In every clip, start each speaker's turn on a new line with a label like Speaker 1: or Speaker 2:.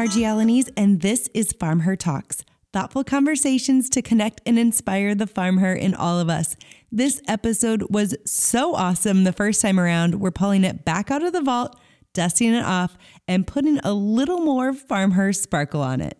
Speaker 1: Marji Alaniz, and this is FarmHer Talks thoughtful conversations to connect and inspire the FarmHer in all of us. This episode was so awesome the first time around. We're pulling it back out of the vault, dusting it off, and putting a little more FarmHer sparkle on it.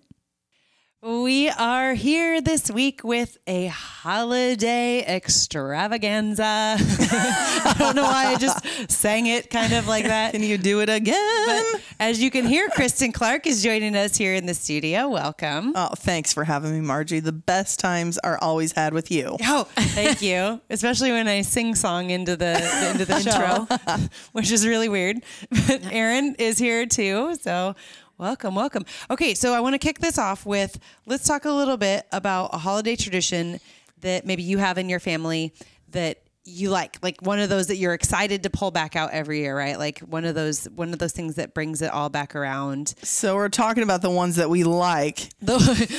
Speaker 1: We are here this week with a holiday extravaganza. I don't know why I just sang it kind of like that.
Speaker 2: Can you do it again?
Speaker 1: But as you can hear, Kristen Clark is joining us here in the studio. Welcome.
Speaker 2: Oh, thanks for having me, Marji. The best times are always had with you.
Speaker 1: Oh, thank you. Especially when I sing song into the into the show, which is really weird. But Erin is here too, so Welcome, welcome. Okay, so I want to kick this off with let's talk a little bit about a holiday tradition that maybe you have in your family that you like like one of those that you're excited to pull back out every year right? Like one of those one of those things that brings it all back around.
Speaker 2: So we're talking about the ones that we like
Speaker 1: the,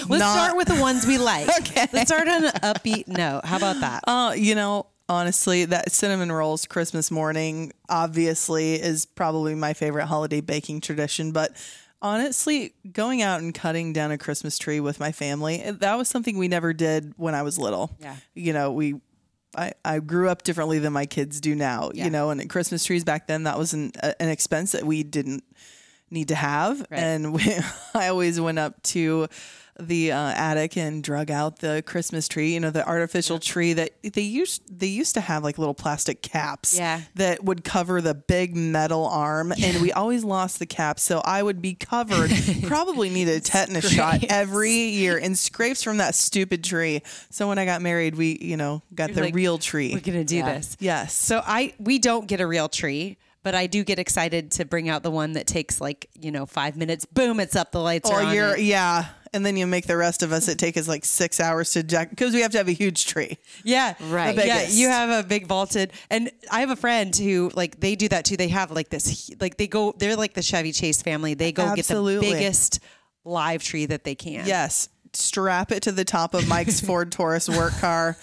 Speaker 1: let's Not, start with the ones we like. Okay. Let's start on an upbeat note. How about that?
Speaker 2: Uh you know honestly that cinnamon rolls christmas morning obviously is probably my favorite holiday baking tradition but Honestly, going out and cutting down a Christmas tree with my family, eh, that was something we never did when I was little.
Speaker 1: Yeah.
Speaker 2: You know, we I, I grew up differently than my kids do now, yeah. you know, and Christmas trees back then, that was an, an expense that we didn't need to have. Right. And we, I always went up to the uh, attic and drug out the Christmas tree. You know, the artificial tree that they used they used to have like little plastic caps.
Speaker 1: Yeah.
Speaker 2: That would cover the big metal arm, yeah. and we always lost the caps. So I would be covered. probably needed a tetanus shot every year and scrapes from that stupid tree. So when I got married, we you know got You're the like, real tree.
Speaker 1: We're gonna do
Speaker 2: yeah.
Speaker 1: this.
Speaker 2: Yes.
Speaker 1: So I we don't get a real tree but I do get excited to bring out the one that takes like you know five minutes. Boom, it's up. The lights or are on. You're,
Speaker 2: yeah, and then you make the rest of us. It take us like six hours to jack because we have to have a huge tree.
Speaker 1: Yeah,
Speaker 3: right.
Speaker 1: Yeah, you have a big vaulted, and I have a friend who like they do that too. They have like this, like they go, they're like the Chevy Chase family. They go Absolutely. get the biggest live tree that they can.
Speaker 2: Yes, strap it to the top of Mike's Ford Taurus work car.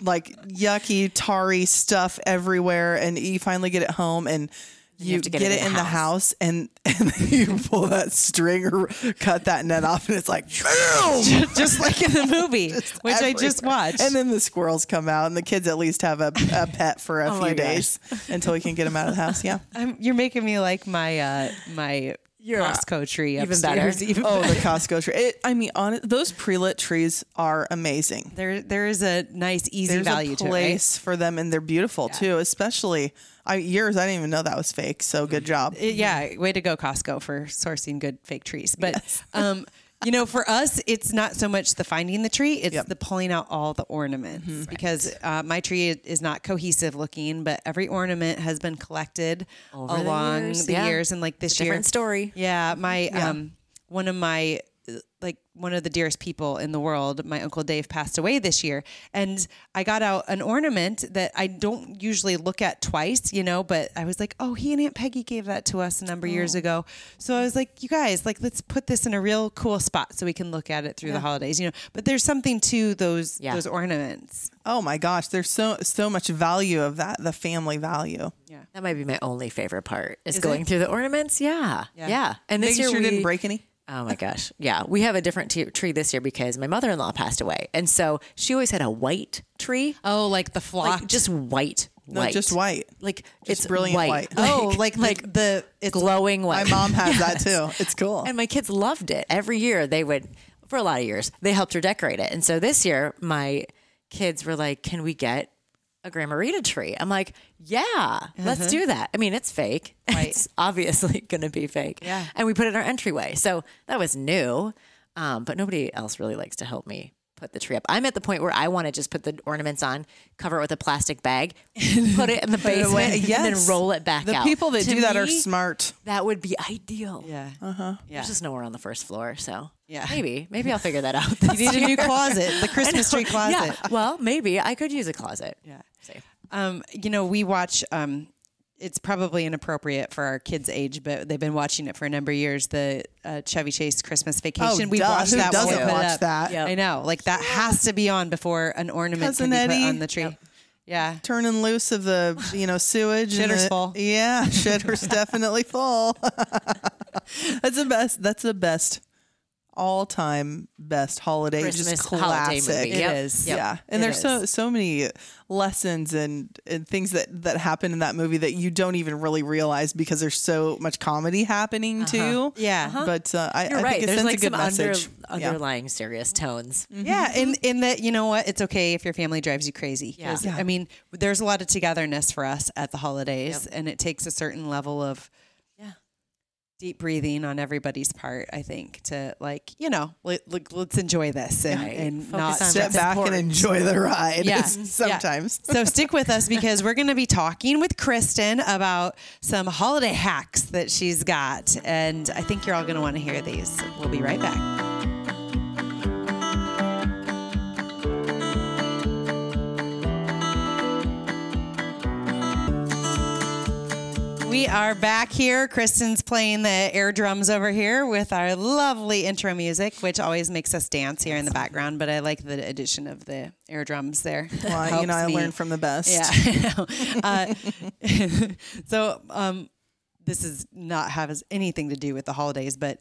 Speaker 2: like yucky, tarry stuff everywhere, and you finally get it home and you, you get, get, it, in, the, house. the house, and, and you pull that string or cut that net off and it's like boom
Speaker 1: just like in the movie which everywhere. i just watched
Speaker 2: and then the squirrels come out and the kids at least have a, a pet for a oh few days until we can get them out of the house yeah
Speaker 1: I'm, you're making me like my uh my your Costco tree even better.
Speaker 2: Even oh, the Costco tree. It, I mean, on those pre-lit trees are amazing.
Speaker 1: There, there is a nice, easy
Speaker 2: There's
Speaker 1: value
Speaker 2: a place
Speaker 1: to it, right?
Speaker 2: for them, and they're beautiful yeah. too. Especially I, yours, I didn't even know that was fake. So good job.
Speaker 1: Yeah, way to go, Costco, for sourcing good fake trees. But um, you know, for us, it's not so much the finding the tree; it's yep. the pulling out all the ornaments. Mm-hmm. Because uh, my tree is not cohesive looking, but every ornament has been collected Over along the years, the yeah. years and like this
Speaker 3: year.
Speaker 1: Different
Speaker 3: story.
Speaker 1: Yeah, my yeah. um, one of my one of the dearest people in the world, my uncle Dave passed away this year, and I got out an ornament that I don't usually look at twice, you know, but I was like, oh, he and Aunt Peggy gave that to us a number of years oh. ago, so I was like, you guys, like, let's put this in a real cool spot so we can look at it through yeah. the holidays, you know. But there's something to those yeah. those ornaments.
Speaker 2: Oh my gosh, there's so so much value of that, the family value.
Speaker 3: Yeah, that might be my only favorite part is, is going it? through the ornaments. Yeah, yeah, yeah.
Speaker 2: and this Making year sure we didn't break any.
Speaker 3: Oh my gosh. Yeah. We have a different t- tree this year because my mother in law passed away. And so she always had a white tree.
Speaker 1: Oh, like the flock.
Speaker 3: Like just white.
Speaker 2: No,
Speaker 3: white.
Speaker 2: just white.
Speaker 3: Like
Speaker 2: just
Speaker 3: it's
Speaker 2: brilliant white. white.
Speaker 1: oh, like like the
Speaker 3: it's glowing white.
Speaker 2: My mom has that too. It's cool.
Speaker 3: and my kids loved it. Every year they would for a lot of years, they helped her decorate it. And so this year my kids were like, "Can we get a Grandma Rita tree. I'm like, yeah, mm-hmm. let's do that. I mean, it's fake. Right. It's obviously going to be fake.
Speaker 1: Yeah.
Speaker 3: And we put it in our entryway. So that was new. Um, but nobody else really likes to help me put the tree up. I'm at the point where I want to just put the ornaments on, cover it with a plastic bag, put it in the basement, yes. and then roll it back
Speaker 2: the
Speaker 3: out.
Speaker 2: The people that to do that are smart.
Speaker 3: That would be ideal.
Speaker 1: Yeah.
Speaker 2: Uh huh.
Speaker 3: Yeah. There's just nowhere on the first floor, so
Speaker 1: yeah,
Speaker 3: maybe maybe I'll figure that out.
Speaker 1: you need year. a new closet, the Christmas tree closet.
Speaker 3: Yeah. Well, maybe I could use a closet.
Speaker 1: Yeah. Um, you know, we watch. Um, it's probably inappropriate for our kids' age, but they've been watching it for a number of years. The uh, Chevy Chase Christmas Vacation.
Speaker 2: Oh, we watched Who that. Doesn't watch that?
Speaker 1: Yep. I know, like that has to be on before an ornament Cousin can be Eddie. put on the tree. Yep. Yeah,
Speaker 2: turning loose of the you know sewage.
Speaker 1: Shitter's full.
Speaker 2: Yeah, shitter's definitely full. That's the best. That's the best all time best holiday,
Speaker 3: Christmas
Speaker 2: just
Speaker 3: holiday
Speaker 2: classic.
Speaker 3: movie.
Speaker 1: It
Speaker 3: Yep.
Speaker 1: is.
Speaker 3: Yep.
Speaker 2: Yeah, and
Speaker 1: It
Speaker 2: there's so
Speaker 1: is.
Speaker 2: so many lessons and, and things that that happen in that movie that you don't even really realize because there's so much comedy happening too.
Speaker 1: Yeah. Uh-huh.
Speaker 2: but uh, I,
Speaker 3: You're
Speaker 2: I
Speaker 3: right.
Speaker 2: think it
Speaker 3: There's
Speaker 2: sends
Speaker 3: like
Speaker 2: a good
Speaker 3: some under,
Speaker 2: message. Yeah.
Speaker 3: underlying serious tones.
Speaker 1: Yeah, and in that you know what, it's okay if your family drives you crazy.
Speaker 3: Yeah.
Speaker 1: I mean, there's a lot of togetherness for us at the holidays, and it takes a certain level of
Speaker 3: Yeah.
Speaker 1: Deep breathing on everybody's part. I think to like you know let, let, let's enjoy this and, and not
Speaker 3: what's
Speaker 2: back and enjoy the ride.
Speaker 1: Yeah.
Speaker 2: sometimes.
Speaker 1: So stick with us because we're going to be talking with Kristen about some holiday hacks that she's got. And I think you're all going to want to hear these. We'll be right back. We are back here. Kristen's playing the air drums over here with our lovely intro music, which always makes us dance here in the background. But I like the addition of the air drums there.
Speaker 2: Well, you know, I
Speaker 1: me.
Speaker 2: learned from the best.
Speaker 1: Yeah, Uh, so um, this is not has anything to do with the holidays, but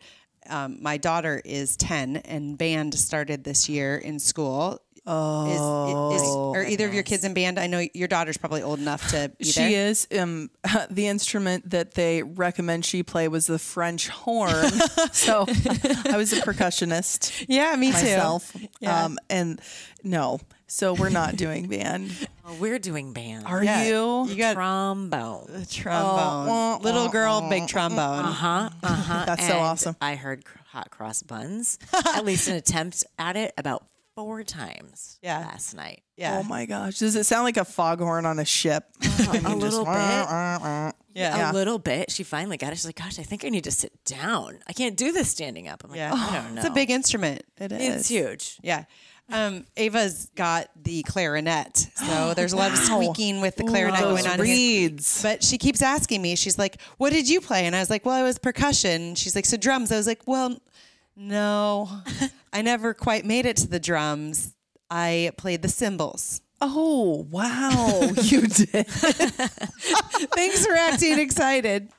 Speaker 1: um, my daughter is ten, and band started this year in school. Oh, is, is, are either of your kids in band? I know your daughter's probably old enough to be
Speaker 2: She
Speaker 1: there.
Speaker 2: is. Um, the instrument that they recommend she play was the French horn. so I was a percussionist
Speaker 1: Yeah, me too.
Speaker 2: myself.
Speaker 1: Yeah.
Speaker 2: Um, and no, so we're not doing band.
Speaker 3: Oh, we're doing band.
Speaker 2: Are
Speaker 1: Yeah,
Speaker 2: you?
Speaker 1: You got
Speaker 3: trombone.
Speaker 1: trombone,
Speaker 2: Oh,
Speaker 1: little girl, big trombone.
Speaker 3: Uh huh. Uh huh.
Speaker 2: That's so awesome.
Speaker 3: I heard hot cross buns. at least an attempt at it about four times.
Speaker 1: Yeah.
Speaker 3: Last night.
Speaker 1: Yeah,
Speaker 2: Oh my gosh. Does it sound like a foghorn on a ship?
Speaker 3: a little bit.
Speaker 1: yeah.
Speaker 2: Yeah.
Speaker 3: A little bit. She finally got it. She's like, "Gosh, I think I need to sit down. I can't do this standing up." I'm like,
Speaker 1: Yeah.
Speaker 3: "I don't know."
Speaker 1: It's a big instrument.
Speaker 2: It
Speaker 3: It's huge.
Speaker 1: Yeah. Um, Ava's got the clarinet. So there's a lot of squeaking with the clarinet
Speaker 2: Those
Speaker 1: going on here.
Speaker 2: reeds.
Speaker 1: But she keeps asking me, she's like, What did you play? And I was like, Well, I was percussion. She's like, So drums. I was like, Well, no, I never quite made it to the drums. I played the cymbals.
Speaker 2: Oh, wow. you did.
Speaker 1: Thanks for acting excited.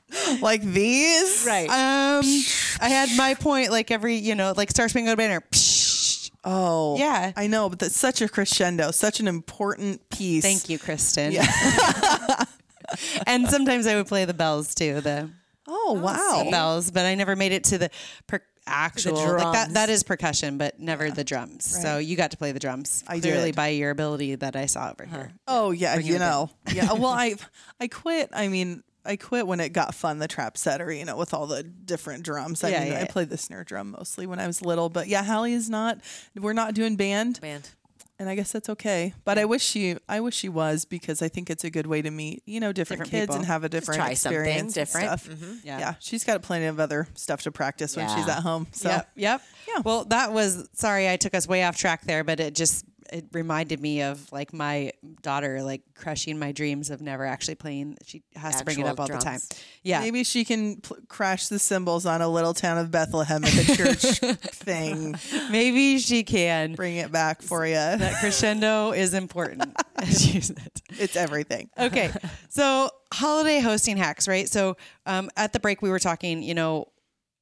Speaker 2: like these?
Speaker 3: Right.
Speaker 1: Um, I had my point like every, you know, like Star Spangled Banner.
Speaker 2: Oh.
Speaker 1: Yeah.
Speaker 2: I know, but that's such a crescendo, such an important piece.
Speaker 1: Thank you, Kristen. Yeah. and sometimes I would play the bells too. The
Speaker 2: Oh, wow.
Speaker 1: bells, but I never made it to the per- actual like that. That is percussion, but never the drums. So you got to play the drums.
Speaker 2: I
Speaker 1: clearly
Speaker 2: did.
Speaker 1: by your ability that I saw over uh-huh. here.
Speaker 2: Oh yeah, you
Speaker 1: it
Speaker 2: know. Yeah. Well, I I quit. I mean, I quit when it got fun. The trap setter, you know, with all the different drums. I
Speaker 1: Yeah,
Speaker 2: mean,
Speaker 1: yeah,
Speaker 2: I
Speaker 1: yeah.
Speaker 2: played the snare drum mostly when I was little. But yeah, Hallie is not. We're not doing band,
Speaker 3: Band.
Speaker 2: And I guess that's okay. But I wish she, I wish she was because I think it's a good way to meet, you know, different,
Speaker 1: Different
Speaker 2: kids
Speaker 1: people.
Speaker 2: and have a different
Speaker 3: try
Speaker 2: experience. and
Speaker 3: different.
Speaker 2: stuff. Mm-hmm.
Speaker 1: Yeah.
Speaker 2: Yeah. she's got plenty of other stuff to practice when she's at home. So
Speaker 1: Yep. Yep.
Speaker 2: Yeah.
Speaker 1: Well, that was sorry I took us way off track there, but it just it reminded me of like my daughter like crushing my dreams of never actually playing. She has to bring it up all the time. Yeah.
Speaker 2: maybe she can pl- crash the cymbals on a little town of Bethlehem at the church thing.
Speaker 1: Maybe she can.
Speaker 2: Bring it back for you.
Speaker 1: That crescendo is important, as you said.
Speaker 2: It's everything.
Speaker 1: okay. So holiday hosting hacks, right? So um, at the break, we were talking, you know,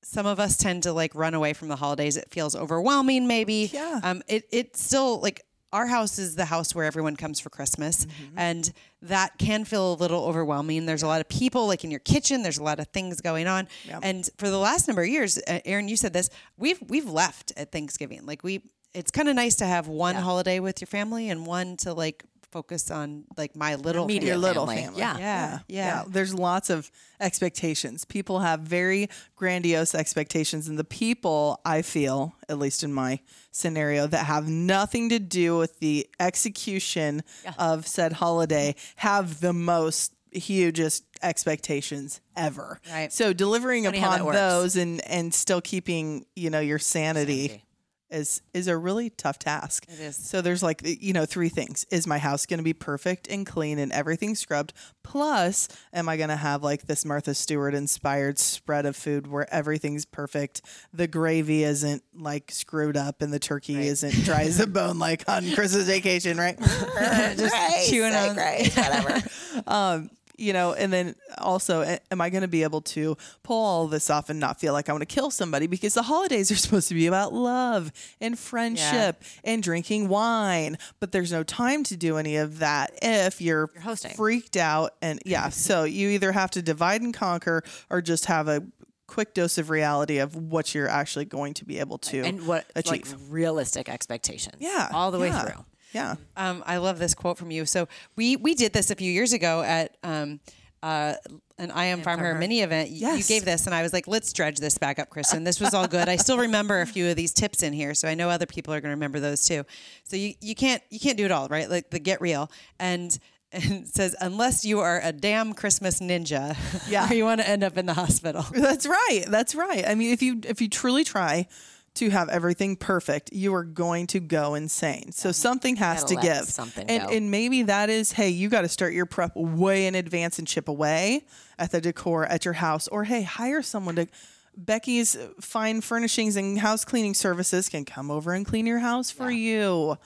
Speaker 1: some of us tend to like run away from the holidays. It feels overwhelming, maybe.
Speaker 2: Yeah.
Speaker 1: Um, it, it still like our house is the house where everyone comes for Christmas. And that can feel a little overwhelming. There's a lot of people like in your kitchen. There's a lot of things going on. And for the last number of years, uh, Aaron, you said this, we've, we've left at Thanksgiving. Like we, it's kind of nice to have one holiday with your family and one to like focus on like my little
Speaker 3: Immediate
Speaker 2: Your
Speaker 1: family.
Speaker 2: little
Speaker 3: family.
Speaker 2: family.
Speaker 3: Yeah.
Speaker 1: Yeah, yeah.
Speaker 2: There's lots of expectations. People have very grandiose expectations. And the people, I feel, at least in my scenario, that have nothing to do with the execution of said holiday have the most hugest expectations ever.
Speaker 1: Right.
Speaker 2: So delivering
Speaker 3: Funny
Speaker 2: upon those and and still keeping, you know, your sanity.
Speaker 3: Sanity.
Speaker 2: Is is a really tough task.
Speaker 1: It is.
Speaker 2: So there's like you know three things: is my house going to be perfect and clean and everything scrubbed? Plus, am I going to have like this Martha Stewart inspired spread of food where everything's perfect? The gravy isn't like screwed up and the turkey isn't dry as a bone like on Christmas vacation, right?
Speaker 1: Just chewing on
Speaker 3: right, whatever.
Speaker 2: um, you know, and then also, am I going to be able to pull all this off and not feel like I want to kill somebody? Because the holidays are supposed to be about love and friendship yeah. and drinking wine, but there's no time to do any of that if you're, you're hosting. freaked out. And yeah, so you either have to divide and conquer or just have a quick dose of reality of what you're actually going to be able to and what achieve. like
Speaker 3: realistic expectations.
Speaker 2: Yeah,
Speaker 3: all the
Speaker 2: yeah.
Speaker 3: way through.
Speaker 2: Yeah.
Speaker 1: Um, I love this quote from you. So we we did this a few years ago at um, uh, an I Am Farmer, Farmer mini event. Yes. You gave this, and I was like, let's dredge this back up, Kristen. This was all good. I still remember a few of these tips in here, so I know other people are going to remember those too. So you, you can't you can't do it all, right? Like the get real and and says unless you are a damn Christmas ninja, yeah, you want to end up in the hospital.
Speaker 2: That's right. That's right. I mean, if you if you truly try to have everything perfect, you are going to go insane. So something has to give.
Speaker 3: Something
Speaker 2: and, and maybe that is, hey, you got to start your prep way in advance and chip away at the decor at your house, or hey, hire someone to. Becky's fine furnishings and house cleaning services can come over and clean your house for yeah. you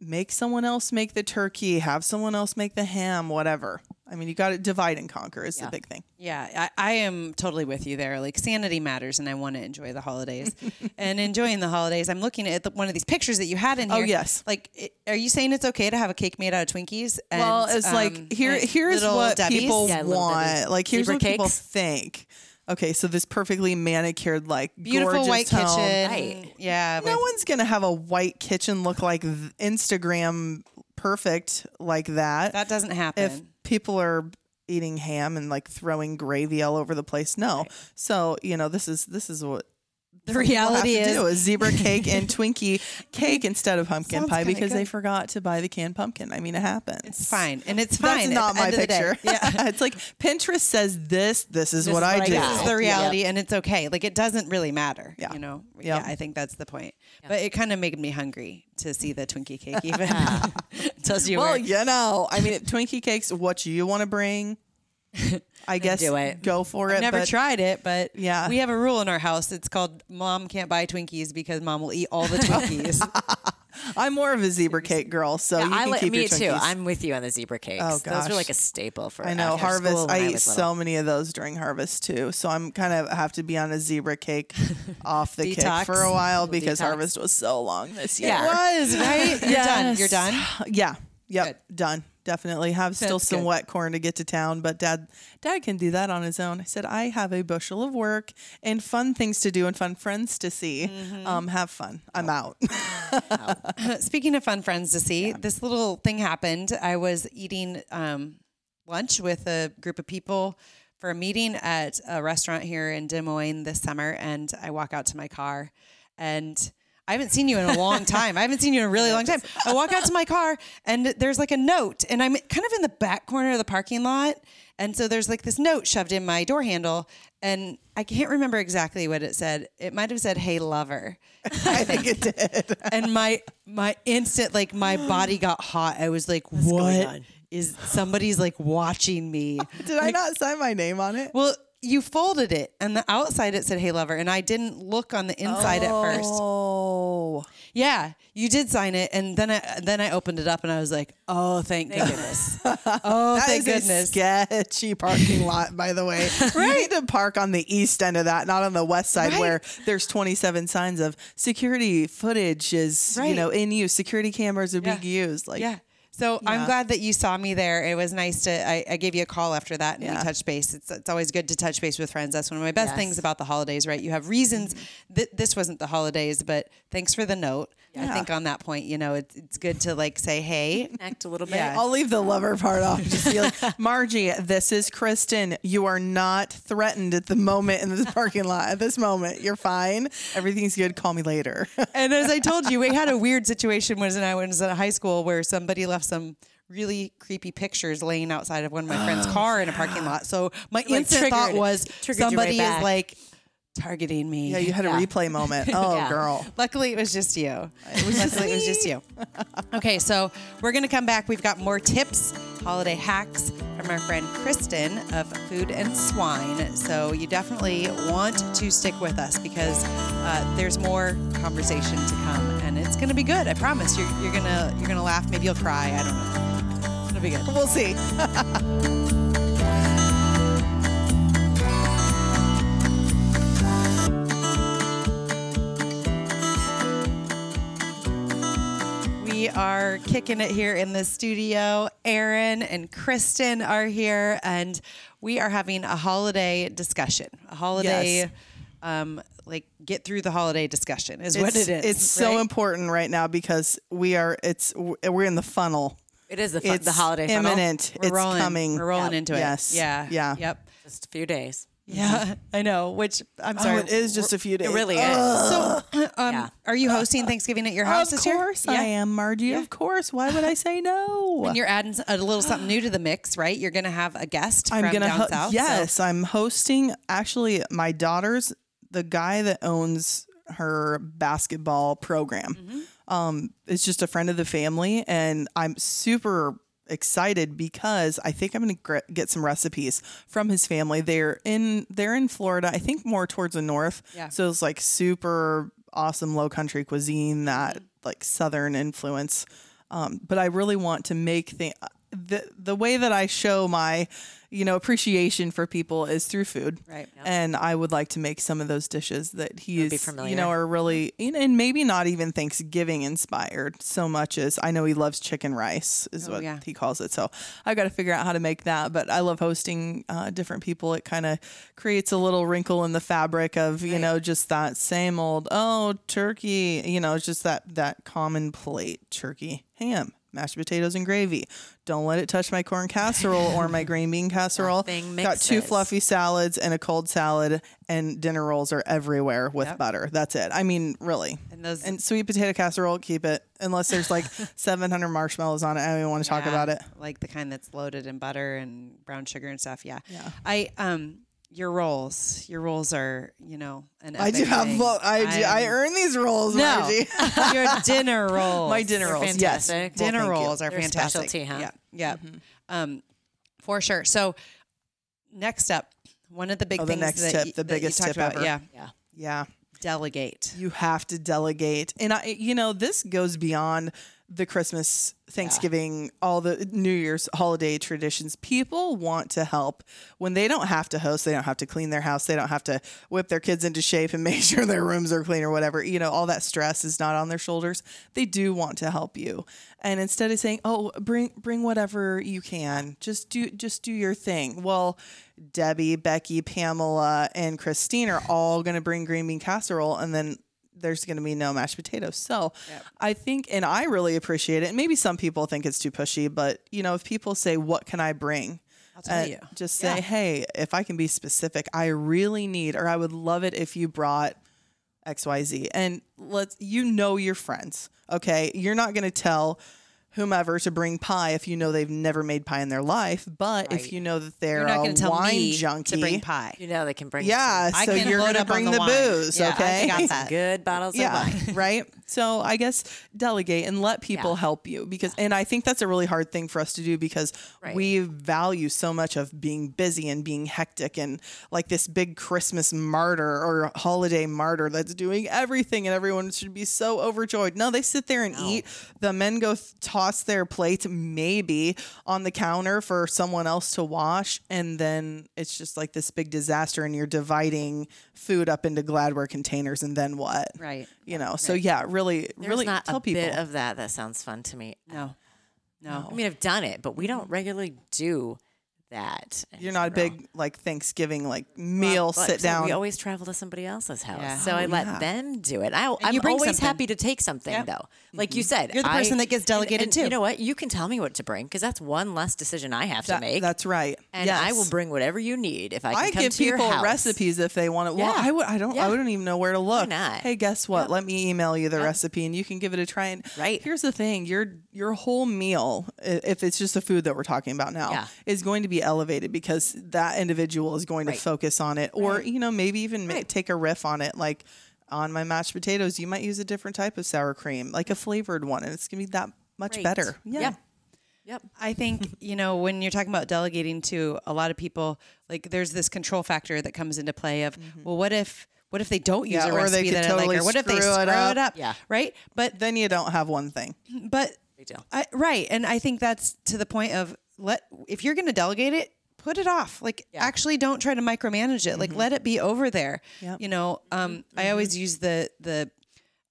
Speaker 2: make someone else make the turkey, have someone else make the ham, whatever. I mean, you got to divide and conquer is yeah. the big thing.
Speaker 1: Yeah, I, I, am totally with you there. Like sanity matters, and I want to enjoy the holidays. and enjoying the holidays, I'm looking at the, one of these pictures that you had in oh,
Speaker 2: here. Oh yes.
Speaker 1: Like, it, are you saying it's okay to have a cake made out of Twinkies?
Speaker 2: And, well, it's um, like here. Here's what Debbie's? people yeah, want. Like here's Zebra what cakes. people think. Okay, so this perfectly manicured, like
Speaker 1: beautiful white
Speaker 2: home.
Speaker 1: kitchen.
Speaker 3: Right.
Speaker 1: Yeah.
Speaker 2: No one's gonna have a white kitchen look like Instagram perfect like that.
Speaker 1: That doesn't happen.
Speaker 2: If people are eating ham and like throwing gravy all over the place, no. Right. So you know, this is this is what
Speaker 1: the reality is
Speaker 2: do zebra cake and Twinkie cake instead of pumpkin Sounds pie because good. they forgot to buy the canned pumpkin. I mean, it happens.
Speaker 1: It's fine, and it's fine.
Speaker 2: That's not my picture. Yeah, it's like Pinterest says this. This is this what I do.
Speaker 1: This is the reality, and it's okay. Like it doesn't really matter. Yeah, you know. Yeah, I think that's the point. But it kind of made me hungry to see the Twinkie cake. Even tells you.
Speaker 2: Well,
Speaker 1: where.
Speaker 2: you know, I mean, Twinkie cakes. What you want to bring? I guess do it. go for
Speaker 1: I've
Speaker 2: it.
Speaker 1: Never
Speaker 2: but,
Speaker 1: tried it, but yeah, we have a rule in our house. It's called "Mom can't buy Twinkies because Mom will eat all the Twinkies."
Speaker 2: I'm more of a zebra cake girl, so yeah, you can I keep
Speaker 3: me too. I'm with you on the zebra cakes.
Speaker 2: Oh gosh,
Speaker 3: those are like a staple for.
Speaker 2: I know harvest. I, I eat so many of those during harvest too, so I'm kind of have to be on a zebra cake off the kick for a while because Detox. harvest was so long this year.
Speaker 1: Yeah. It was right. You're yes. done. You're done.
Speaker 2: Yeah. Yep. Good. Done definitely have still some good. wet corn to get to town, but dad dad can do that on his own. I said I have a bushel of work and fun things to do and fun friends to see. Mm-hmm. Um, have fun. I'm out.
Speaker 1: Speaking of fun friends to see, yeah. this little thing happened. I was eating um, lunch with a group of people for a meeting at a restaurant here in Des Moines this summer, and I walk out to my car and I haven't seen you in a long time. I haven't seen you in a really long time. I walk out to my car and there's like a note, and I'm kind of in the back corner of the parking lot. And so there's like this note shoved in my door handle, and I can't remember exactly what it said. It might have said, "Hey, lover."
Speaker 2: I think it did.
Speaker 1: and my my instant like my body got hot. I was like, What's "What is somebody's like watching me?"
Speaker 2: Did like, I not sign my name on it?
Speaker 1: Well, you folded it and the outside it said hey lover and i didn't look on the inside oh. at first
Speaker 2: oh.
Speaker 1: Oh yeah you did sign it and then i then i opened it up and i was like oh thank goodness oh thank goodness oh, A
Speaker 2: sketchy parking lot by the way right? you need to park on the east end of that not on the west side right? where there's 27 signs of security footage is right. you know in use security cameras are yeah. being used like
Speaker 1: yeah so yeah. I'm glad that you saw me there. It was nice to. I, I gave you a call after that and yeah. we touched base. It's, it's always good to touch base with friends. That's one of my best yes. things about the holidays, right? You have reasons. Mm-hmm. Th- this wasn't the holidays, but thanks for the note. Yeah. I think on that point, you know, it's, it's good to like say, hey,
Speaker 3: act a little bit.
Speaker 2: Yeah. I'll leave the lover part off. Just be like, Marji, this is Kristen. You are not threatened at the moment in this parking lot. At this moment, you're fine. Everything's good. Call me later.
Speaker 1: and as I told you, we had a weird situation when I was in high school where somebody left some really creepy pictures laying outside of one of my friend's oh, car in a parking lot. So my like instant thought was somebody right is like targeting me.
Speaker 2: Yeah, you had yeah. a replay moment. Oh, yeah. girl.
Speaker 1: Luckily, it was just you. It was Luckily, it was just you. okay, so we're going to come back. We've got more tips, holiday hacks from our friend Kristen of Food and Swine. So you definitely want to stick with us because uh, there's more conversation to come, and it's going to be good. I promise. You're, you're gonna you're gonna laugh. Maybe you'll cry. I don't know. It'll be good.
Speaker 2: We'll see.
Speaker 1: We're kicking it here in the studio. Aaron and Kristen are here, and we are having a holiday discussion. A holiday,
Speaker 2: Yes.
Speaker 1: um, like get through the holiday discussion is what
Speaker 2: it's,
Speaker 1: it is.
Speaker 2: It's so important right now because we are. It's we're in the funnel.
Speaker 3: It is the, fun,
Speaker 2: It's
Speaker 3: the holiday funnel.
Speaker 2: imminent.
Speaker 1: We're
Speaker 2: it's
Speaker 1: rolling.
Speaker 2: coming.
Speaker 1: We're rolling into it.
Speaker 2: Yes.
Speaker 1: Yeah.
Speaker 2: Yeah.
Speaker 1: Yep.
Speaker 3: Just a few days.
Speaker 1: Yeah, I know. Which I'm
Speaker 2: Oh,
Speaker 1: sorry.
Speaker 2: it is just a few days.
Speaker 3: It really is.
Speaker 1: So, um,
Speaker 3: Yeah.
Speaker 1: are you hosting Thanksgiving at your house
Speaker 2: Of
Speaker 1: this year?
Speaker 2: Of course I am, Marji. Of course. Why would I say no?
Speaker 1: And you're adding a little something new to the mix, right? You're going to have a guest
Speaker 2: I'm
Speaker 1: from
Speaker 2: gonna
Speaker 1: down
Speaker 2: ho-
Speaker 1: south. so-
Speaker 2: yes, I'm hosting. Actually, my daughter's the guy that owns her basketball program.
Speaker 1: Mm-hmm.
Speaker 2: Um, it's just a friend of the family, and I'm super excited because I think I'm going to get some recipes from his family. They're in they're in Florida. I think more towards the north.
Speaker 1: Yeah.
Speaker 2: So it's like super awesome low country cuisine that
Speaker 1: Mm-hmm.
Speaker 2: like southern influence. Um, but I really want to make the the the way that I show my you know appreciation for people is through food.
Speaker 1: Right.
Speaker 2: And I would like to make some of those dishes that he's you know are really you know, and maybe not even Thanksgiving inspired so much as I know he loves chicken rice is what
Speaker 1: Oh, yeah.
Speaker 2: he calls it. So I got to figure out how to make that. But I love hosting uh, different people. It kind of creates a little wrinkle in the fabric of you know just that same old oh turkey. You know, it's just that that common plate turkey ham. Mashed potatoes and gravy. Don't let it touch my corn casserole or my green bean casserole. Got two fluffy salads and a cold salad, and dinner rolls are everywhere with butter. That's it. I mean, really.
Speaker 1: And those-
Speaker 2: and sweet potato casserole, keep it unless there's like 700 marshmallows on it. I don't even want to talk
Speaker 1: Yeah,
Speaker 2: about it.
Speaker 1: Like the kind that's loaded in butter and brown sugar and stuff. Yeah.
Speaker 2: Yeah.
Speaker 1: I um your roles. your roles are you know an.
Speaker 2: I do have.
Speaker 1: thing.
Speaker 2: Well, I do, I earn these roles.
Speaker 1: no your dinner rolls.
Speaker 2: My dinner
Speaker 3: They're
Speaker 2: rolls. Yes.
Speaker 3: fantastic.
Speaker 2: Well,
Speaker 1: dinner
Speaker 2: thank you.
Speaker 1: rolls are
Speaker 3: They're
Speaker 1: fantastic.
Speaker 3: specialty, huh?
Speaker 1: Yeah, yeah, um, for sure. So next up, one of the big
Speaker 2: Oh, the
Speaker 1: things
Speaker 2: next
Speaker 1: that
Speaker 2: tip,
Speaker 1: y-
Speaker 2: the
Speaker 1: that
Speaker 2: biggest tip
Speaker 1: about,
Speaker 2: ever.
Speaker 1: yeah,
Speaker 3: Yeah.
Speaker 2: Yeah.
Speaker 1: delegate.
Speaker 2: You have to delegate. And I you know, this goes beyond the Christmas, Thanksgiving, all the New Year's holiday traditions. People want to help when they don't have to host, they don't have to clean their house, they don't have to whip their kids into shape and make sure their rooms are clean or whatever. You know, all that stress is not on their shoulders. They do want to help you. And instead of saying, "Oh, bring bring whatever you can. Just do just do your thing." Well, Debbie, Becky, Pamela, and Christine are all going to bring green bean casserole and then there's going to be no mashed potatoes. So I think, and I really appreciate it. And maybe some people think it's too pushy, but you know, if people say, "What can I bring?" I'll
Speaker 1: tell uh, you.
Speaker 2: Just say, "Hey, if I can be specific, I really need, or I would love it if you brought X, Y, Z." And let's, you know, your friends. Okay, you're not going to tell whomever to bring pie if you know they've never made pie in their life. But if you know that they're
Speaker 1: You're not
Speaker 2: a
Speaker 1: tell
Speaker 2: wine
Speaker 1: me
Speaker 2: junkie,
Speaker 1: to bring pie.
Speaker 3: You know they can bring
Speaker 2: yeah,
Speaker 1: I
Speaker 2: so
Speaker 1: can
Speaker 2: you're
Speaker 1: load
Speaker 2: going to
Speaker 1: up
Speaker 2: bring
Speaker 1: the
Speaker 2: the, booze.
Speaker 1: Yeah, I
Speaker 2: okay,
Speaker 1: got
Speaker 3: some
Speaker 1: that.
Speaker 3: good bottles
Speaker 2: yeah,
Speaker 3: of wine.
Speaker 2: right. So I guess delegate and let people
Speaker 3: Yeah.
Speaker 2: help you because, and I think that's a really hard thing for us to do because
Speaker 3: Right.
Speaker 2: we value so much of being busy and being hectic and like this big Christmas martyr or holiday martyr that's doing everything and everyone should be so overjoyed. No, they sit there and eat. The men go th- toss their plates maybe on the counter for someone else to wash, and then it's just like this big disaster, and you're dividing food up into Gladware containers, and then what?
Speaker 1: Right.
Speaker 2: You know, so yeah, really,
Speaker 3: There's
Speaker 2: really
Speaker 3: not
Speaker 2: tell
Speaker 3: a
Speaker 2: people.
Speaker 3: bit of that that sounds fun to me.
Speaker 1: No. No.
Speaker 3: I mean, I've done it, but we don't mm. regularly do that.
Speaker 2: you're not a big like Thanksgiving like meal
Speaker 3: Well,
Speaker 2: sit down.
Speaker 3: We always travel to somebody else's house,
Speaker 1: Yeah.
Speaker 3: so oh, I let
Speaker 2: yeah.
Speaker 3: them do it. I, I'm always
Speaker 1: something.
Speaker 3: happy to take something, though. Like you mm-hmm. said,
Speaker 1: You're the
Speaker 3: I-
Speaker 1: person that gets delegated
Speaker 3: and
Speaker 1: too.
Speaker 3: You know what? You can tell me what to bring because that's one less decision I have to make.
Speaker 2: That's right.
Speaker 3: and I will bring whatever you need if I can
Speaker 2: I
Speaker 3: come
Speaker 2: give
Speaker 3: to your
Speaker 2: people
Speaker 3: house.
Speaker 2: recipes if they want it. Well,
Speaker 3: Yeah.
Speaker 2: I would. I don't.
Speaker 3: Yeah.
Speaker 2: I wouldn't even know where to look.
Speaker 3: not?
Speaker 2: Hey, guess what? Let me email you the recipe, and you can give it a try. And
Speaker 3: Right.
Speaker 2: here's the thing: your your whole meal, if it's just the food that we're talking about now,
Speaker 3: Yeah.
Speaker 2: is going to be elevated because that individual is going
Speaker 3: Right.
Speaker 2: to focus on it, or you know, maybe even ma- take a riff on it, like. On my mashed potatoes, you might use a different type of sour cream, like a flavored one, and it's gonna be that much
Speaker 3: Great.
Speaker 2: better. Yeah.
Speaker 3: Yep. Yep.
Speaker 1: I think, you know, when you're talking about delegating to a lot of people, like there's this control factor that comes into play of, well, what if what if they don't use
Speaker 2: Mm-hmm. Yeah,
Speaker 1: a
Speaker 2: or they
Speaker 1: recipe
Speaker 2: could
Speaker 1: that I
Speaker 2: totally
Speaker 1: like, or what if they
Speaker 2: screw
Speaker 1: screw
Speaker 2: it
Speaker 1: it
Speaker 2: up.
Speaker 1: up?
Speaker 3: Yeah.
Speaker 1: Right. But
Speaker 2: Then you don't have one thing.
Speaker 1: but
Speaker 3: Big deal.
Speaker 1: I, right, and I think that's to the point of let if you're going to delegate it, put it off. Like actually, don't try to micromanage it. Like let it be over there.
Speaker 2: Yep.
Speaker 1: You know, um, I always use the the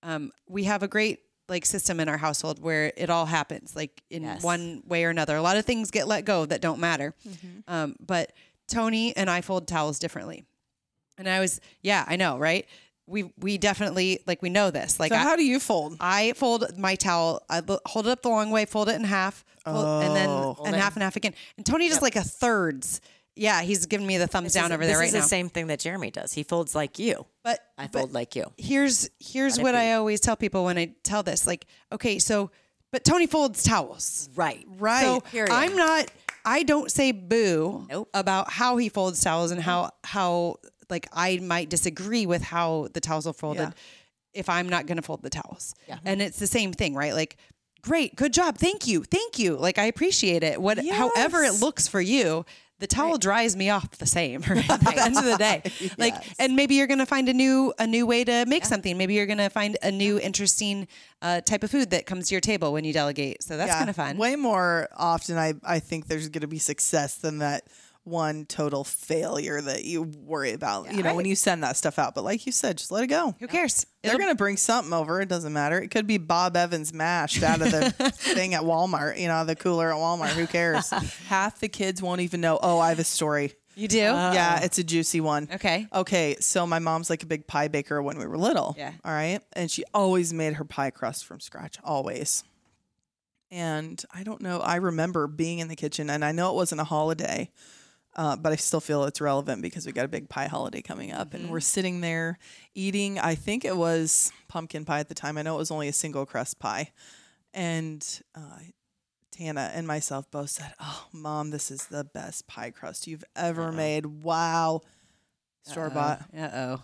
Speaker 1: um, we have a great like system in our household where it all happens like in
Speaker 3: Yes.
Speaker 1: one way or another. A lot of things get let go that don't matter.
Speaker 2: Mm-hmm.
Speaker 1: Um, but Tony and I fold towels differently. And I was, yeah, I know, right? We we definitely like we know this. Like
Speaker 2: So
Speaker 1: I,
Speaker 2: how do you fold?
Speaker 1: I fold my towel. I hold it up the long way, fold it in half, fold, and then
Speaker 2: Oh.
Speaker 1: and half and half again. And Tony does like a thirds. Yeah, he's giving me the thumbs down over
Speaker 3: this
Speaker 1: there right
Speaker 3: is
Speaker 1: now.
Speaker 3: the same thing that Jeremy does. He folds like you.
Speaker 1: But
Speaker 3: I
Speaker 1: but
Speaker 3: fold like you.
Speaker 1: here's here's
Speaker 3: Let
Speaker 1: what
Speaker 3: be.
Speaker 1: I always tell people when I tell this. Like, okay, so but Tony folds towels.
Speaker 3: Right.
Speaker 2: Right.
Speaker 1: So
Speaker 3: Period.
Speaker 1: I'm not. I don't say boo
Speaker 3: Nope.
Speaker 1: about how he folds towels and how how like I might disagree with how the towels are folded
Speaker 2: Yeah.
Speaker 1: if I'm not going to fold the towels.
Speaker 3: Yeah.
Speaker 1: And it's the same thing, right? Like, great, good job, thank you, thank you. Like I appreciate it. What, however it looks for you. The towel dries me off the same right? at the end of the day. Like, and maybe you're gonna find a new a new way to make something. Maybe you're gonna find a new interesting uh, type of food that comes to your table when you delegate. So that's
Speaker 2: Yeah.
Speaker 1: kind of fun.
Speaker 2: Way more often, I I think there's going to be success than that one total failure that you worry about. you know, when you send that stuff out. But like you said, just let it go.
Speaker 1: Who cares?
Speaker 2: They're
Speaker 1: It'll-
Speaker 2: going to bring something over. It doesn't matter. It could be Bob Evans mashed out of the thing at Walmart, you know, the cooler at Walmart. Who cares? Half the kids won't even know, oh, I have a story.
Speaker 1: you do?
Speaker 2: Uh, yeah, it's a juicy one.
Speaker 1: Okay.
Speaker 2: Okay, so my mom's like a big pie baker when we were little.
Speaker 1: Yeah.
Speaker 2: All right. And she always made her pie crust from scratch, always. And I don't know, I remember being in the kitchen and I know it wasn't a holiday, uh, but I still feel it's relevant because we got a big pie holiday coming up and we're sitting there eating, I think it was pumpkin pie at the time. I know it was only a single crust pie. And uh, Tana and myself both said, Oh, mom, this is the best pie crust you've ever made. Wow. Store bought.
Speaker 1: Uh oh.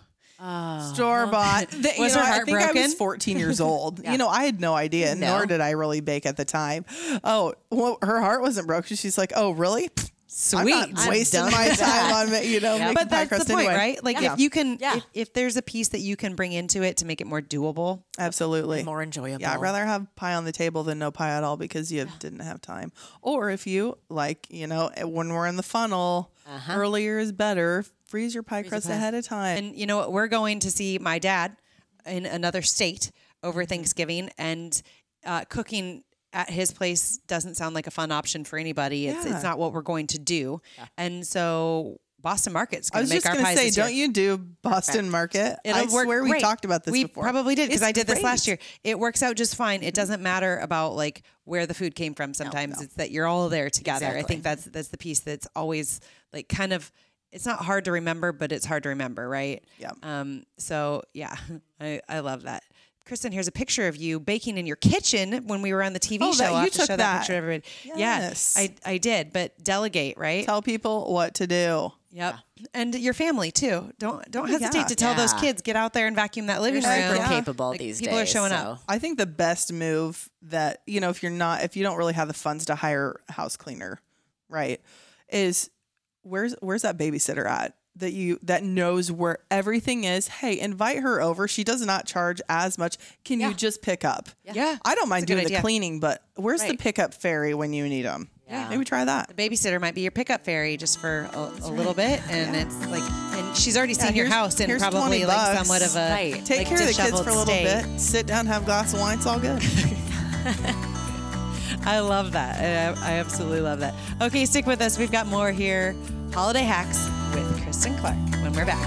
Speaker 2: Store bought.
Speaker 1: Was her heart
Speaker 2: I
Speaker 1: heart
Speaker 2: think I was 14 years old. You know, I had no idea,
Speaker 3: No.
Speaker 2: nor did I really bake at the time. Oh, well, her heart wasn't broken. She's like, oh, really? I'm
Speaker 1: Sweet.
Speaker 2: not
Speaker 3: I'm
Speaker 2: wasting
Speaker 3: done
Speaker 2: my time on ma- you know making
Speaker 1: but
Speaker 2: pie
Speaker 1: that's
Speaker 2: crust
Speaker 1: the point,
Speaker 2: anyway.
Speaker 1: right? Like
Speaker 2: Yeah.
Speaker 1: if you can,
Speaker 3: Yeah.
Speaker 1: if, if there's a piece that you can bring into it to make it more doable,
Speaker 2: Absolutely.
Speaker 3: More enjoyable.
Speaker 2: Yeah, I'd rather have pie on the table than no pie at all because you didn't have time. Or if you like, you know, when we're in the funnel,
Speaker 3: Uh-huh.
Speaker 2: earlier is better. Freeze your pie crust ahead of time.
Speaker 1: and you know what, we're going to see my dad in another state over Thanksgiving, and uh, cooking at his place doesn't sound like a fun option for anybody. It's
Speaker 2: Yeah.
Speaker 1: it's not what we're going to do, Yeah. and so Boston Market's
Speaker 2: I
Speaker 1: going
Speaker 2: was
Speaker 1: to make our pies.
Speaker 2: just
Speaker 1: our
Speaker 2: going to say, don't you do Boston Market? I
Speaker 1: It'll work
Speaker 2: swear we
Speaker 1: great.
Speaker 2: talked about this
Speaker 1: we
Speaker 2: before.
Speaker 1: probably did because I did this last year. It works out just fine. It doesn't matter about like where the food came from. Sometimes it's that you're all there together. I think that's that's the piece that's always like kind of. It's not hard to remember, but it's hard to remember, right?
Speaker 2: Yeah.
Speaker 1: Um. So yeah, I I love that. Kristen, here's a picture of you baking in your kitchen when we were on the TV
Speaker 2: Oh,
Speaker 1: show.
Speaker 2: that- you
Speaker 1: have to
Speaker 2: took
Speaker 1: show that,
Speaker 2: that.
Speaker 1: picture to everybody.
Speaker 2: Yes.
Speaker 1: Yeah, I I did, but delegate, right?
Speaker 2: Tell people what to do.
Speaker 1: Yep. And your family too. Don't don't hesitate
Speaker 2: yeah.
Speaker 1: to tell those kids get out there and vacuum that living
Speaker 3: You're
Speaker 1: room.
Speaker 3: super
Speaker 2: Yeah.
Speaker 3: capable
Speaker 1: Like,
Speaker 3: these
Speaker 1: people are showing
Speaker 3: so.
Speaker 1: up.
Speaker 2: I think the best move that, you know, if you're not, if you don't really have the funds to hire a house cleaner, right, is where's, where's that babysitter at? That you that knows where everything is. Hey, invite her over. She does not charge as much. Can
Speaker 3: Yeah.
Speaker 2: you just pick up?
Speaker 1: Yeah.
Speaker 2: I don't mind
Speaker 1: That's a
Speaker 2: doing the cleaning, but where's the pickup fairy when you need them?
Speaker 3: Yeah.
Speaker 2: maybe try that.
Speaker 1: The babysitter might be your pickup fairy just for a, a little bit, and it's like, and she's already seen your house and probably like somewhat of a
Speaker 3: Right.
Speaker 2: Take
Speaker 1: like,
Speaker 2: care of the kids
Speaker 1: disheveled
Speaker 2: for a little
Speaker 1: state.
Speaker 2: bit. Sit down, have a glass of wine. It's all good.
Speaker 1: I love that. I, I absolutely love that. Okay, stick with us. We've got more here. Holiday hacks with Kristen Clark when we're back.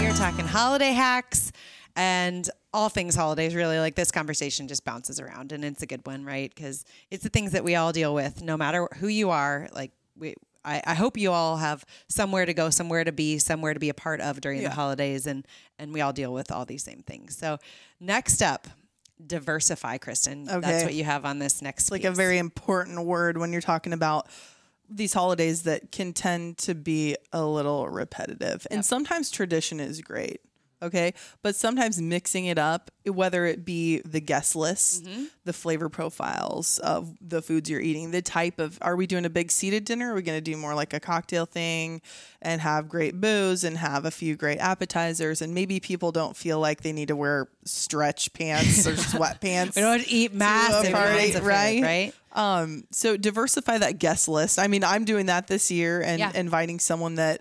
Speaker 1: We're talking holiday hacks and all things holidays really. Like this conversation just bounces around and it's a good one right? Because it's the things that we all deal with no matter who you are. Like we I, I hope you all have somewhere to go somewhere to be somewhere to be a part of during the holidays and and we all deal with all these same things so next up diversify kristen
Speaker 2: Okay.
Speaker 1: that's what you have on this next
Speaker 2: like a very important word when you're talking about these holidays that can tend to be a little repetitive. And sometimes tradition is great. Okay. But sometimes mixing it up, whether it be the guest list,
Speaker 3: Mm-hmm.
Speaker 2: the flavor profiles of the foods you're eating, the type of are we doing a big seated dinner? Are we going to do more like a cocktail thing and have great booze and have a few great appetizers? And maybe people don't feel like they need to wear stretch pants or sweatpants.
Speaker 1: We don't eat massive
Speaker 2: party,
Speaker 1: amounts of food,
Speaker 2: right?
Speaker 1: right?
Speaker 2: Um, so diversify that guest list. I mean, I'm doing that this year and
Speaker 1: Yeah.
Speaker 2: inviting someone that,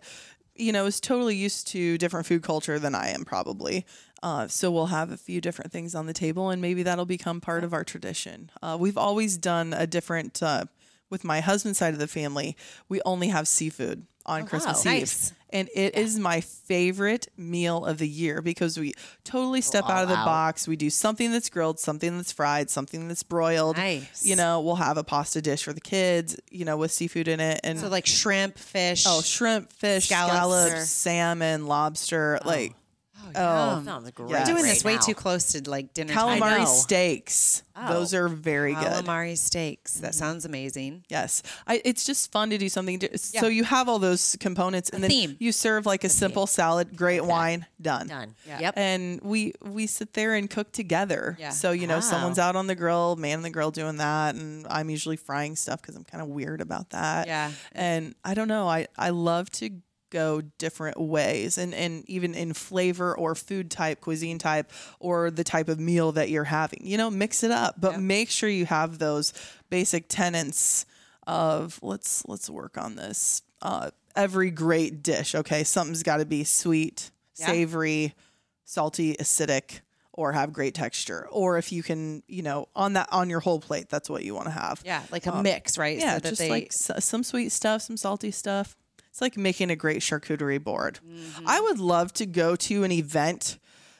Speaker 2: you know, is totally used to different food culture than I am probably. Uh, so we'll have a few different things on the table and maybe that'll become part of our tradition. Uh, we've always done a different, uh, with my husband's side of the family, we only have seafood on Christmas Eve.
Speaker 1: Nice.
Speaker 2: And it is my favorite meal of the year because we totally step out of the
Speaker 3: out.
Speaker 2: box. We do something that's grilled, something that's fried, something that's broiled.
Speaker 1: Nice.
Speaker 2: You know, we'll have a pasta dish for the kids, you know, with seafood in it. And
Speaker 1: So like shrimp, fish.
Speaker 2: oh, shrimp, fish,
Speaker 1: scallops.
Speaker 2: scallops, salmon, lobster, oh. like
Speaker 1: oh, oh
Speaker 3: Sounds great.
Speaker 2: Yeah.
Speaker 1: We're doing
Speaker 3: right
Speaker 1: this way
Speaker 3: now.
Speaker 1: too close to like dinner time.
Speaker 2: calamari
Speaker 3: know.
Speaker 2: steaks. Oh. Those are very good.
Speaker 1: Calamari steaks. That mm-hmm. sounds amazing.
Speaker 2: Yes, I, it's just fun to do something. di- So you have all those components, and then
Speaker 1: theme.
Speaker 2: you serve like a simple salad, great wine, done.
Speaker 3: Done.
Speaker 1: Yeah.
Speaker 3: Yep.
Speaker 2: And we we sit there and cook together.
Speaker 1: Yeah.
Speaker 2: So you know,
Speaker 3: Wow.
Speaker 2: someone's out on the grill, man and the grill doing that, and I'm usually frying stuff because I'm kind of weird about that.
Speaker 1: Yeah.
Speaker 2: And I don't know. I I love to go different ways. And and even in flavor or food type cuisine type or the type of meal that you're having you know mix it up. But make sure you have those basic tenets of let's let's work on this uh every great dish okay? Something's got to be sweet savory salty acidic or have great texture. Or if you can you know on that on your whole plate that's what you want to have.
Speaker 1: Yeah, like a mix, right?
Speaker 2: yeah,
Speaker 1: so that
Speaker 2: just
Speaker 1: they,
Speaker 2: like s- some sweet stuff, some salty stuff. It's like making a great charcuterie board.
Speaker 1: Mm-hmm.
Speaker 2: I would love to go to an event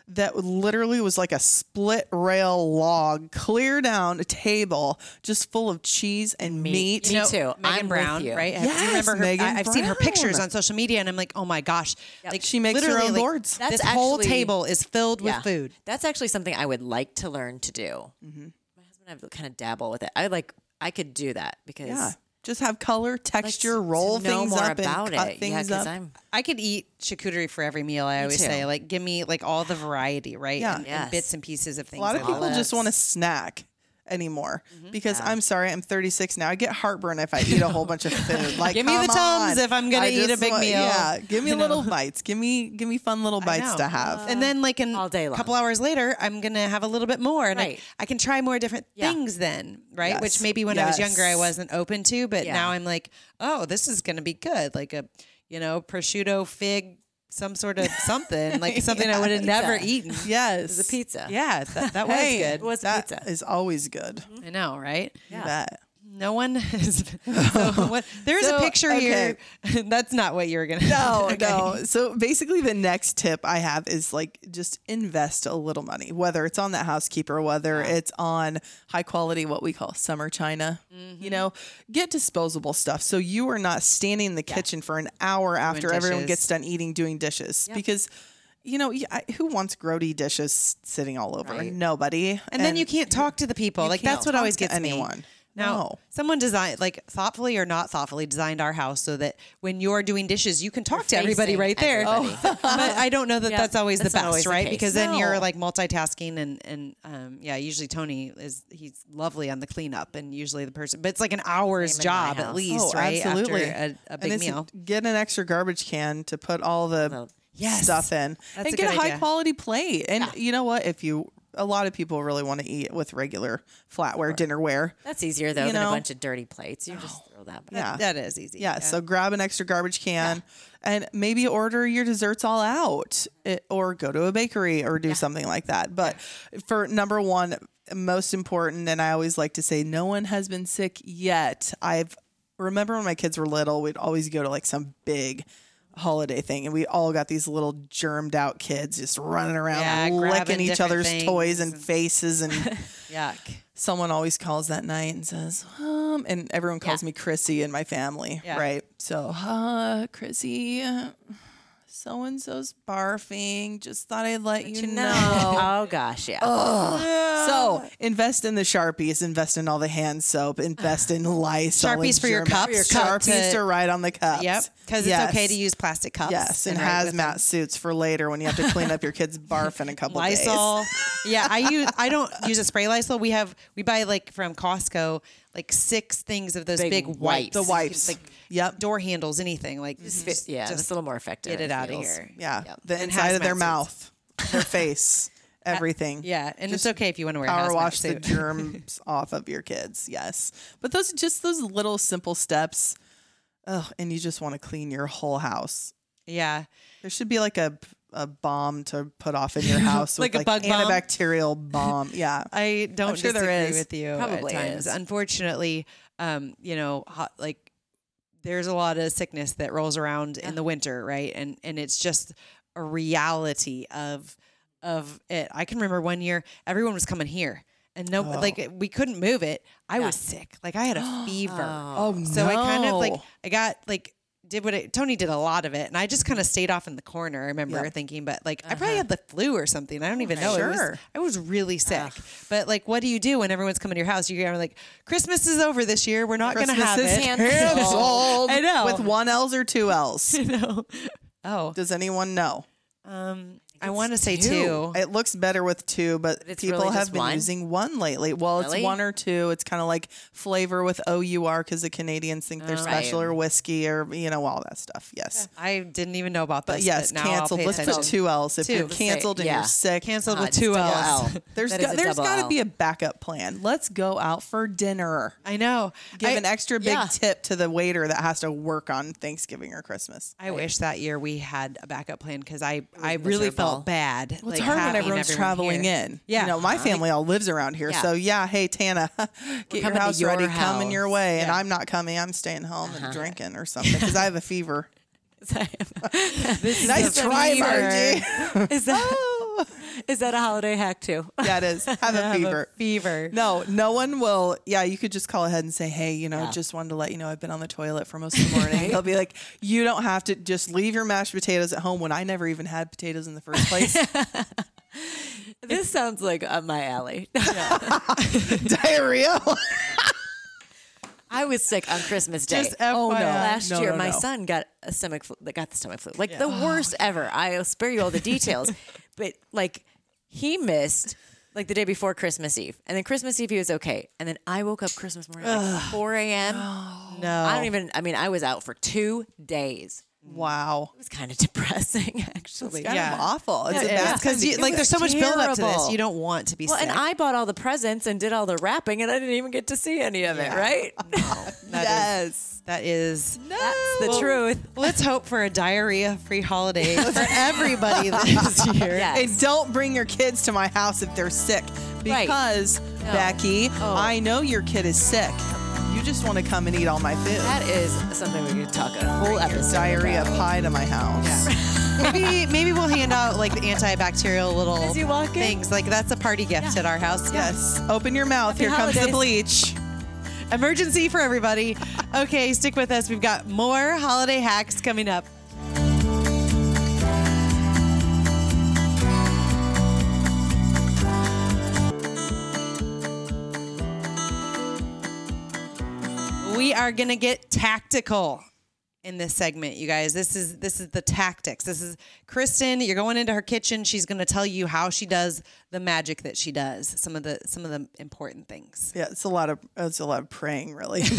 Speaker 2: that literally was like a split rail log, clear down a table just full of cheese and meat.
Speaker 3: Me too.
Speaker 1: Megan
Speaker 3: I'm
Speaker 1: Brown,
Speaker 3: with you.
Speaker 1: right? Have
Speaker 2: Yes,
Speaker 1: you remember her?
Speaker 2: Megan
Speaker 1: I, have seen her pictures on social media, and I'm like, oh my gosh, like
Speaker 2: She makes her
Speaker 1: literally,
Speaker 2: own
Speaker 1: like,
Speaker 2: boards.
Speaker 3: That's
Speaker 1: this whole table is filled with food.
Speaker 3: That's actually something I would like to learn to do.
Speaker 2: Mm-hmm.
Speaker 3: My husband, and I kind of dabble with it. I like, I could do that because
Speaker 2: Yeah. Just have color,
Speaker 3: like,
Speaker 2: texture,
Speaker 3: to
Speaker 2: roll
Speaker 3: know
Speaker 2: things
Speaker 3: more
Speaker 2: up
Speaker 3: about
Speaker 2: and cut
Speaker 3: it.
Speaker 2: things
Speaker 3: yeah, because
Speaker 2: up.
Speaker 3: I'm
Speaker 1: I could eat charcuterie for every meal. I always
Speaker 3: too.
Speaker 1: say, like, give me like all the variety, right?
Speaker 2: Yeah.
Speaker 1: And, and
Speaker 3: Yes.
Speaker 1: bits and pieces of things.
Speaker 2: a lot of
Speaker 1: I
Speaker 2: people
Speaker 1: love.
Speaker 2: just want to snack anymore
Speaker 1: Mm-hmm.
Speaker 2: because I'm sorry, I'm 36 now. I get heartburn if I eat a whole bunch of food. Like,
Speaker 1: Give me the Tums
Speaker 2: on.
Speaker 1: if I'm gonna
Speaker 2: I
Speaker 1: eat a big
Speaker 2: want-
Speaker 1: meal.
Speaker 2: Yeah, give me little bites. Give me give me fun little bites to have.
Speaker 1: and then like in
Speaker 3: All day
Speaker 1: a
Speaker 3: long.
Speaker 1: couple hours later, I'm gonna have a little bit more, and
Speaker 3: Right.
Speaker 1: I, I can try more different
Speaker 3: Yeah.
Speaker 1: things then, right?
Speaker 2: Yes.
Speaker 1: Which maybe when I was younger, I wasn't open to, but
Speaker 3: Yeah.
Speaker 1: now I'm like, oh, this is gonna be good, like a you know prosciutto fig, some sort of something, like something I would have never eaten.
Speaker 2: yes,
Speaker 3: the pizza.
Speaker 1: Yeah, that, that was
Speaker 2: Hey,
Speaker 1: good.
Speaker 3: It was
Speaker 2: that
Speaker 3: pizza.
Speaker 2: is always good. Mm-hmm.
Speaker 1: I know, right?
Speaker 2: You bet.
Speaker 1: No one has. So what, there is
Speaker 2: So,
Speaker 1: a picture here. That's not what you were gonna.
Speaker 2: No,
Speaker 1: Okay.
Speaker 2: no. So basically, the next tip I have is like just invest a little money, whether it's on that housekeeper, whether it's on high quality, what we call summer china.
Speaker 1: Mm-hmm.
Speaker 2: You know, get disposable stuff so you are not standing in the kitchen for an hour after everyone gets done eating doing dishes because. You know, who wants grody dishes sitting all over?
Speaker 3: Right.
Speaker 2: Nobody.
Speaker 1: And, then you can't talk to the people. Like that's what always
Speaker 2: to
Speaker 1: gets me.
Speaker 2: Anyone.
Speaker 1: Now,
Speaker 2: No.
Speaker 1: someone designed, like thoughtfully or not thoughtfully, designed our house so that when you're doing dishes, you can talk to everybody right there.
Speaker 3: everybody.
Speaker 1: but I don't know that
Speaker 3: Yeah,
Speaker 1: that's always
Speaker 3: that's
Speaker 1: the best,
Speaker 3: always
Speaker 1: right?
Speaker 3: case.
Speaker 1: Because then you're like multitasking, and and um, yeah, usually Tony is he's lovely on the cleanup, and usually the person, but it's like an hour's
Speaker 3: Same
Speaker 1: job at least,
Speaker 2: Oh,
Speaker 1: right?
Speaker 2: absolutely.
Speaker 1: After a, a big
Speaker 2: and
Speaker 1: meal.
Speaker 2: Get an extra garbage can to put all the
Speaker 3: Well,
Speaker 1: Yes.
Speaker 2: stuff in,
Speaker 1: That's
Speaker 2: and
Speaker 1: a
Speaker 2: get a
Speaker 1: good
Speaker 2: high
Speaker 1: idea.
Speaker 2: quality plate. And you know what? If you, a lot of people really want to eat with regular flatware dinnerware.
Speaker 3: That's easier though
Speaker 2: You
Speaker 3: than
Speaker 2: know?
Speaker 3: a bunch of dirty plates. You just oh, throw that. back.
Speaker 2: Yeah.
Speaker 1: That is easy.
Speaker 2: Yeah, so grab an extra garbage can and maybe order your desserts all out it, or go to a bakery or do something like that. But for number one, most important, and I always like to say, no one has been sick yet. I've remember when my kids were little, we'd always go to like some big holiday thing and we all got these little germed out kids just running around
Speaker 1: Yeah,
Speaker 2: licking each other's toys
Speaker 1: things
Speaker 2: and
Speaker 1: and-
Speaker 2: faces and
Speaker 1: Yuck.
Speaker 2: someone always calls that night and says, um, and everyone calls
Speaker 3: Yeah.
Speaker 2: me Chrissy in my family,
Speaker 1: Yeah.
Speaker 2: right? So, uh, Chrissy, so and so's barfing. Just thought I'd let you know.
Speaker 3: Oh gosh, yeah.
Speaker 2: So invest in the Sharpies, invest in all the hand soap, invest in Lysol.
Speaker 1: Sharpies
Speaker 2: and
Speaker 1: for your
Speaker 2: Germ-
Speaker 1: cups
Speaker 2: Sharpies
Speaker 1: to-
Speaker 2: to write on the cups.
Speaker 1: Yep, because
Speaker 2: Yes.
Speaker 1: it's okay to use plastic cups.
Speaker 2: Yes, and,
Speaker 1: write with
Speaker 2: hazmat suits for later when you have to clean up your kid's barf in a couple
Speaker 1: Lysol.
Speaker 2: days. Lysol.
Speaker 1: yeah, I use. I don't use a spray Lysol. We have. We buy like from Costco, like six things of those
Speaker 3: Big
Speaker 1: big,
Speaker 3: wipes.
Speaker 2: The wipes.
Speaker 1: like
Speaker 2: Yep.
Speaker 1: door handles, anything like.
Speaker 3: Fit- yeah,
Speaker 1: just
Speaker 3: a little more effective.
Speaker 1: get it out of here.
Speaker 2: Yeah,
Speaker 3: Yep.
Speaker 2: the inside of their mouth, their face, uh, everything.
Speaker 1: Yeah, and it's okay if you want to wear
Speaker 2: power wash the germs off of your kids. Yes, but those just those little simple steps. Oh, and you just want to clean your whole house.
Speaker 1: yeah,
Speaker 2: There should be like a a bomb to put off in your house,
Speaker 1: Like
Speaker 2: with
Speaker 1: a bug bomb?
Speaker 2: antibacterial bomb. Yeah,
Speaker 1: I don't
Speaker 2: sure there is.
Speaker 1: with you.
Speaker 3: Probably
Speaker 1: at times.
Speaker 3: is.
Speaker 1: Unfortunately, um, you know, hot, like there's a lot of sickness that rolls around in the winter, right? And and it's just a reality of of it. I can remember one year everyone was coming here. And no,
Speaker 2: Oh.
Speaker 1: like we couldn't move it. I was sick. Like I had a fever.
Speaker 2: Oh,
Speaker 1: So I kind of like. I got like did what it, Tony did a lot of it, and I just kind of stayed off in the corner. I remember
Speaker 2: Yeah.
Speaker 1: thinking, but like I probably had the flu or something. I don't even know. It was-
Speaker 2: Sure.
Speaker 1: I was really sick. But like, what do you do when everyone's coming to your house? You're like, Christmas is over this year. We're not going to have
Speaker 2: is
Speaker 1: it.
Speaker 2: canceled.
Speaker 1: I know.
Speaker 2: With one L's or two L's.
Speaker 1: no. Oh,
Speaker 2: Does anyone know?
Speaker 1: um, I want to say
Speaker 3: two.
Speaker 1: two.
Speaker 2: It looks better with two, but
Speaker 3: it's
Speaker 2: people
Speaker 3: really
Speaker 2: have
Speaker 3: just
Speaker 2: been
Speaker 3: one?
Speaker 2: using one lately. Well,
Speaker 3: Really?
Speaker 2: it's one or two. It's kind of like flavor with O U R because the Canadians think they're special or whiskey or you know all that stuff. Yes,
Speaker 1: I didn't even know about this.
Speaker 2: but yes,
Speaker 1: now I'll
Speaker 2: canceled.
Speaker 1: pay
Speaker 2: Let's
Speaker 1: attention.
Speaker 2: put two L's if
Speaker 1: Two.
Speaker 2: you're
Speaker 1: Let's
Speaker 3: say-
Speaker 2: canceled and
Speaker 3: yeah.
Speaker 2: you're sick.
Speaker 1: Canceled
Speaker 3: Uh,
Speaker 1: with two L's.
Speaker 3: L.
Speaker 2: There's
Speaker 3: That
Speaker 2: got,
Speaker 3: is a
Speaker 2: there's
Speaker 3: double
Speaker 2: got to
Speaker 3: L.
Speaker 2: be a backup plan. Let's go out for dinner.
Speaker 1: I know.
Speaker 2: Give
Speaker 1: I,
Speaker 2: an extra big
Speaker 3: yeah.
Speaker 2: tip to the waiter that has to work on Thanksgiving or Christmas.
Speaker 1: I wish that year we had a backup plan because I, I really
Speaker 3: miserable.
Speaker 1: Felt bad.
Speaker 2: Well, it's
Speaker 1: like,
Speaker 2: hard when everyone's
Speaker 1: everyone
Speaker 2: traveling
Speaker 1: here.
Speaker 2: in.
Speaker 1: Yeah.
Speaker 2: You know, my family all lives around here.
Speaker 3: Yeah.
Speaker 2: So, yeah, hey, Tana, get your house
Speaker 3: your
Speaker 2: ready, coming your
Speaker 3: house.
Speaker 2: way. And I'm not coming. I'm staying home and uh-huh. drinking or something because I have a fever. nice try, Marji.
Speaker 3: is that oh, is that a holiday hack too?
Speaker 2: yeah, it is. Have a
Speaker 1: Have a
Speaker 2: fever.
Speaker 1: fever.
Speaker 2: No, no one will. Yeah, you could just call ahead and say, "Hey, you know,
Speaker 3: Yeah.
Speaker 2: just wanted to let you know I've been on the toilet for most of the morning." They'll be like, "You don't have to just leave your mashed potatoes at home when I never even had potatoes in the first place."
Speaker 3: This sounds like up my alley.
Speaker 2: Diarrhea.
Speaker 3: I was sick on Christmas Day.
Speaker 1: Just
Speaker 3: oh no! Last
Speaker 2: No,
Speaker 3: year,
Speaker 2: no,
Speaker 3: my
Speaker 2: no.
Speaker 3: son got a stomach flu. Got the stomach flu, like the oh. worst ever. I'll spare you all the details, but like he missed like the day before Christmas Eve, and then Christmas Eve he was okay, and then I woke up Christmas morning at like 4 a.m.
Speaker 1: No.
Speaker 3: I don't even. I mean, I was out for two days. Mm.
Speaker 2: wow.
Speaker 3: It was kind of depressing, actually.
Speaker 2: Kind
Speaker 1: Yeah.
Speaker 2: of awful. It's
Speaker 3: Yeah,
Speaker 2: bad
Speaker 1: because
Speaker 3: It
Speaker 1: like there's so much buildup to this. You don't want to be
Speaker 3: Well,
Speaker 1: sick.
Speaker 3: and I bought all the presents and did all the wrapping, and I didn't even get to see any of it. Right?
Speaker 1: That is- that is
Speaker 3: That's the truth.
Speaker 1: Let's hope for a diarrhea-free holiday for everybody this year.
Speaker 3: Yes.
Speaker 2: And don't bring your kids to my house if they're sick.
Speaker 3: Right.
Speaker 2: Because, Becky,
Speaker 3: Oh.
Speaker 2: I know your kid is sick. You just want to come and eat all my food.
Speaker 3: That is something we could talk a whole episode.
Speaker 2: Diarrhea
Speaker 3: about.
Speaker 2: pie to my house.
Speaker 1: maybe maybe we'll hand out like the antibacterial little
Speaker 3: As you walk in?
Speaker 1: things. Like that's a party gift at our house.
Speaker 2: Yes. Open your mouth. Here comes the
Speaker 3: holidays.
Speaker 2: bleach.
Speaker 1: Emergency for everybody. Okay, stick with us. We've got more holiday hacks coming up. We are going to get tactical in this segment, you guys. This is this is the tactics. This is Kristen. You're going into her kitchen. She's going to tell you how she does the magic that she does. Some of the some of the important things.
Speaker 2: Yeah, it's a lot of it's a lot of praying, really.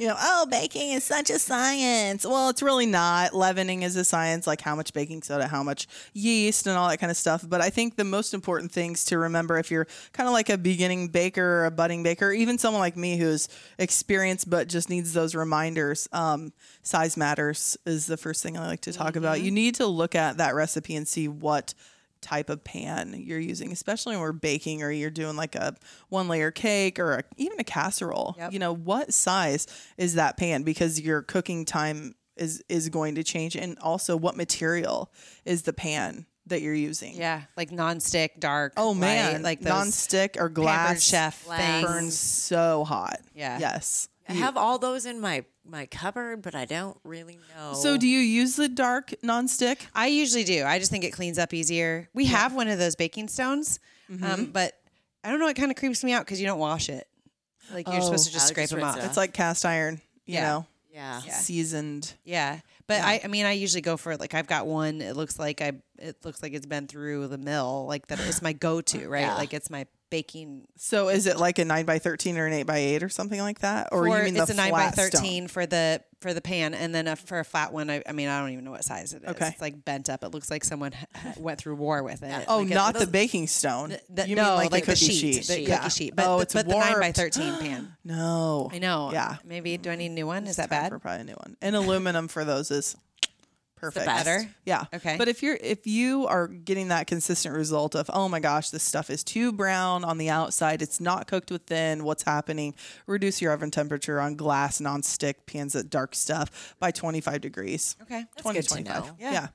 Speaker 2: You know, oh, baking is such a science. Well, it's really not. Leavening is a science, like how much baking soda, how much yeast, and all that kind of stuff. But I think the most important things to remember if you're kind of like a beginning baker or a budding baker, even someone like me who's experienced but just needs those reminders. Um, size matters is the first thing I like to talk about. You mm-hmm. need to look at that recipe and see what type of pan you're using, especially when we're baking or you're doing like a one layer cake or a, even a casserole. You know, what size is that pan? Because your cooking time is is going to change, and also what material is the pan that you're using.
Speaker 1: Yeah, like nonstick, dark.
Speaker 2: Oh man,
Speaker 1: light, like those
Speaker 2: non-stick or glass
Speaker 1: chef things.
Speaker 2: burns so hot.
Speaker 1: Yeah.
Speaker 2: Yes.
Speaker 3: I have all those in my my cupboard, but I don't really know.
Speaker 2: So do you use the dark nonstick?
Speaker 1: I usually do. I just think it cleans up easier. We have one of those baking stones,
Speaker 2: Mm-hmm.
Speaker 1: um, but I don't know. It kind of creeps me out because you don't wash it. Like you're supposed to just
Speaker 3: Oh,
Speaker 1: scrape
Speaker 3: just
Speaker 1: them
Speaker 3: rinse
Speaker 1: off.
Speaker 3: it
Speaker 2: It's like cast iron, you
Speaker 1: Yeah.
Speaker 2: know,
Speaker 3: yeah.
Speaker 2: seasoned.
Speaker 1: Yeah, but I, I mean, I usually go for it. like I've got one. It looks like I, it looks like it's been through the mill. Like that, it's my go-to, right?
Speaker 3: Yeah.
Speaker 1: Like it's my baking.
Speaker 2: So is it like a nine by thirteen or an eight by eight or something like that, or
Speaker 1: for-
Speaker 2: you mean
Speaker 1: it's
Speaker 2: the
Speaker 1: a nine by
Speaker 2: flat stone?
Speaker 1: thirteen for the for the pan, and then a, for a flat one. I, I mean, I don't even know what size it is.
Speaker 2: Okay.
Speaker 1: It's like bent up. It looks like someone went through war with it.
Speaker 2: Oh,
Speaker 3: Like a-
Speaker 2: not the baking stone.
Speaker 1: The-
Speaker 2: you
Speaker 1: no,
Speaker 2: mean like,
Speaker 1: like
Speaker 2: the
Speaker 1: the
Speaker 2: cookie
Speaker 1: sheet,
Speaker 2: sheet?
Speaker 1: the
Speaker 2: yeah.
Speaker 1: cookie sheet, but
Speaker 2: oh,
Speaker 1: the,
Speaker 2: it's
Speaker 1: but the nine by thirteen pan.
Speaker 2: No,
Speaker 1: I know.
Speaker 2: Yeah.
Speaker 1: Maybe do I need a new one? Is that bad?
Speaker 2: For probably a new one. And aluminum for those is perfect.
Speaker 1: Better?
Speaker 2: Yeah.
Speaker 1: Okay.
Speaker 2: But if you're if you are getting that consistent result of oh my gosh this stuff is too brown on the outside it's not cooked within what's happening reduce your oven temperature on glass non-stick pans that dark stuff by 25 degrees.
Speaker 1: Okay.
Speaker 3: That's
Speaker 2: 20
Speaker 3: good to
Speaker 2: 25.
Speaker 3: know.
Speaker 2: Yeah.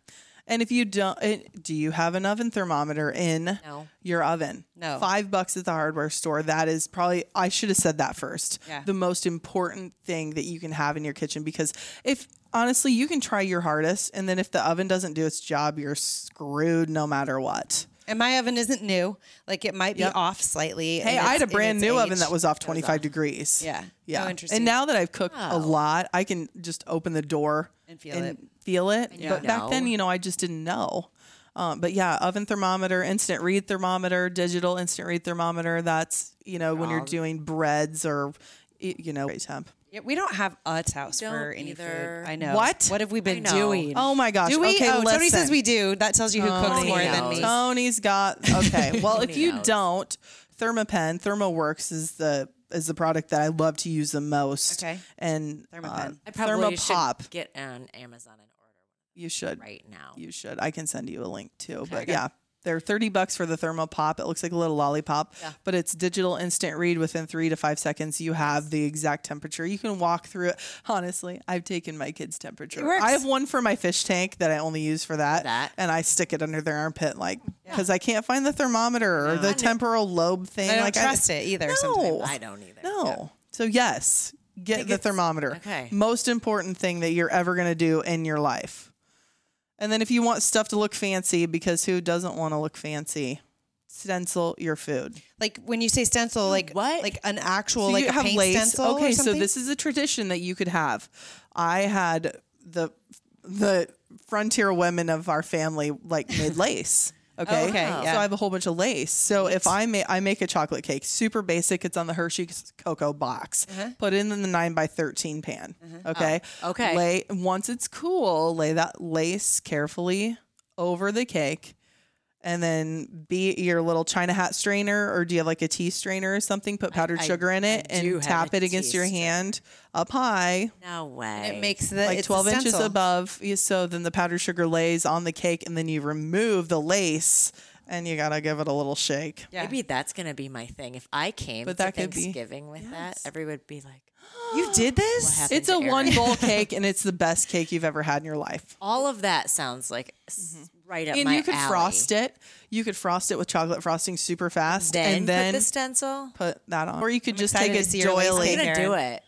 Speaker 2: And if you don't, it, do you have an oven thermometer in
Speaker 3: No.
Speaker 2: your oven?
Speaker 1: No.
Speaker 2: Five bucks at the hardware store. That is probably, I should have said that first.
Speaker 1: Yeah.
Speaker 2: The most important thing that you can have in your kitchen because if, honestly, you can try your hardest. And then if the oven doesn't do its job, you're screwed no matter what.
Speaker 1: And my oven isn't new. Like it might be
Speaker 2: Yep.
Speaker 1: off slightly.
Speaker 2: Hey,
Speaker 1: in
Speaker 2: I had a
Speaker 1: its- in
Speaker 2: brand
Speaker 1: its
Speaker 2: new oven that was off 25 degrees.
Speaker 1: Yeah.
Speaker 2: Yeah.
Speaker 1: Oh, interesting.
Speaker 2: And now that I've cooked a lot, I can just open the door
Speaker 1: And feel it.
Speaker 2: Feel it.
Speaker 3: you
Speaker 2: But back then, you know, I just didn't know. Um, but yeah, oven thermometer, instant read thermometer, digital instant read thermometer. That's you know when you're doing breads or y- you know temp.
Speaker 1: Yeah, we don't have a house
Speaker 3: Don't
Speaker 1: for any
Speaker 3: either.
Speaker 1: food. I know.
Speaker 2: What?
Speaker 1: What have we been
Speaker 3: know.
Speaker 1: doing?
Speaker 2: Oh my gosh.
Speaker 1: do we?
Speaker 2: Okay,
Speaker 1: oh, Tony
Speaker 2: listen.
Speaker 1: says we do. That tells you who cooks
Speaker 2: Tony
Speaker 1: more than
Speaker 3: knows.
Speaker 1: me.
Speaker 2: Tony's got okay. Well, if
Speaker 3: Tony
Speaker 2: you
Speaker 3: knows.
Speaker 2: don't, Thermapen, ThermoWorks is the is the product that I love to use the most.
Speaker 1: Okay.
Speaker 2: And
Speaker 1: Thermapen.
Speaker 2: uh,
Speaker 3: I probably
Speaker 2: Thermopop.
Speaker 3: should get on Amazon and order
Speaker 2: You should.
Speaker 3: right now.
Speaker 2: You should. I can send you a link too. But yeah, they're 30 bucks for the Thermopop. It looks like a little lollipop, but it's digital instant read within three to five seconds. You have the exact temperature. You can walk through it. Honestly, I've taken my kids' temperature.
Speaker 1: works.
Speaker 2: I have one for my fish tank that I only use for that.
Speaker 3: That.
Speaker 2: And I stick it under their armpit, like, because I can't find the thermometer or the temporal lobe thing.
Speaker 1: I don't
Speaker 2: like,
Speaker 1: trust it either.
Speaker 2: No.
Speaker 1: Sometimes.
Speaker 3: I don't either.
Speaker 2: No. So yes, get the thermometer.
Speaker 3: okay.
Speaker 2: Most important thing that you're ever going to do in your life. And then if you want stuff to look fancy, because who doesn't want to look fancy? Stencil your food.
Speaker 1: Like when you say stencil, like
Speaker 3: What?
Speaker 1: Like an actual
Speaker 2: So
Speaker 1: like
Speaker 2: have
Speaker 1: paint
Speaker 2: lace.
Speaker 1: stencil.
Speaker 2: Okay, so this is a tradition that you could have. I had the the frontier women of our family like made lace. Okay.
Speaker 1: Oh, okay,
Speaker 2: So
Speaker 1: yeah.
Speaker 2: I have a whole bunch of lace. So if I make I make a chocolate cake, super basic. It's on the Hershey's cocoa box.
Speaker 1: Uh-huh.
Speaker 2: Put it in the nine by thirteen pan. Okay.
Speaker 3: Oh, okay.
Speaker 2: Lay once it's cool, lay that lace carefully over the cake. And then be your little china hat strainer, or do you have like a tea strainer or something? Put powdered
Speaker 3: I-
Speaker 2: sugar in
Speaker 3: I
Speaker 2: it
Speaker 3: do
Speaker 2: and tap it against your
Speaker 3: strainer.
Speaker 2: hand up high,
Speaker 3: No way.
Speaker 1: it makes the
Speaker 2: like 12 inches above. So then the powdered sugar lays on the cake, and then you remove the lace, and you gotta give it a little shake.
Speaker 1: Yeah.
Speaker 3: Maybe that's gonna be my thing. If I came
Speaker 2: But
Speaker 3: to
Speaker 2: that could be-
Speaker 3: Thanksgiving with that, everyone would be like,
Speaker 1: You did this?
Speaker 2: It's a
Speaker 3: Erin?
Speaker 2: one bowl cake, and it's the best cake you've ever had in your life.
Speaker 3: all of that sounds like s mm-hmm. Right up
Speaker 2: And
Speaker 3: my
Speaker 2: you could
Speaker 3: alley.
Speaker 2: frost it. You could frost it with chocolate frosting super fast,
Speaker 3: then,
Speaker 2: and then
Speaker 3: put the stencil.
Speaker 2: put that on. Or you could just
Speaker 1: excited
Speaker 2: take a
Speaker 1: see
Speaker 2: doily,
Speaker 3: I'm gonna do it.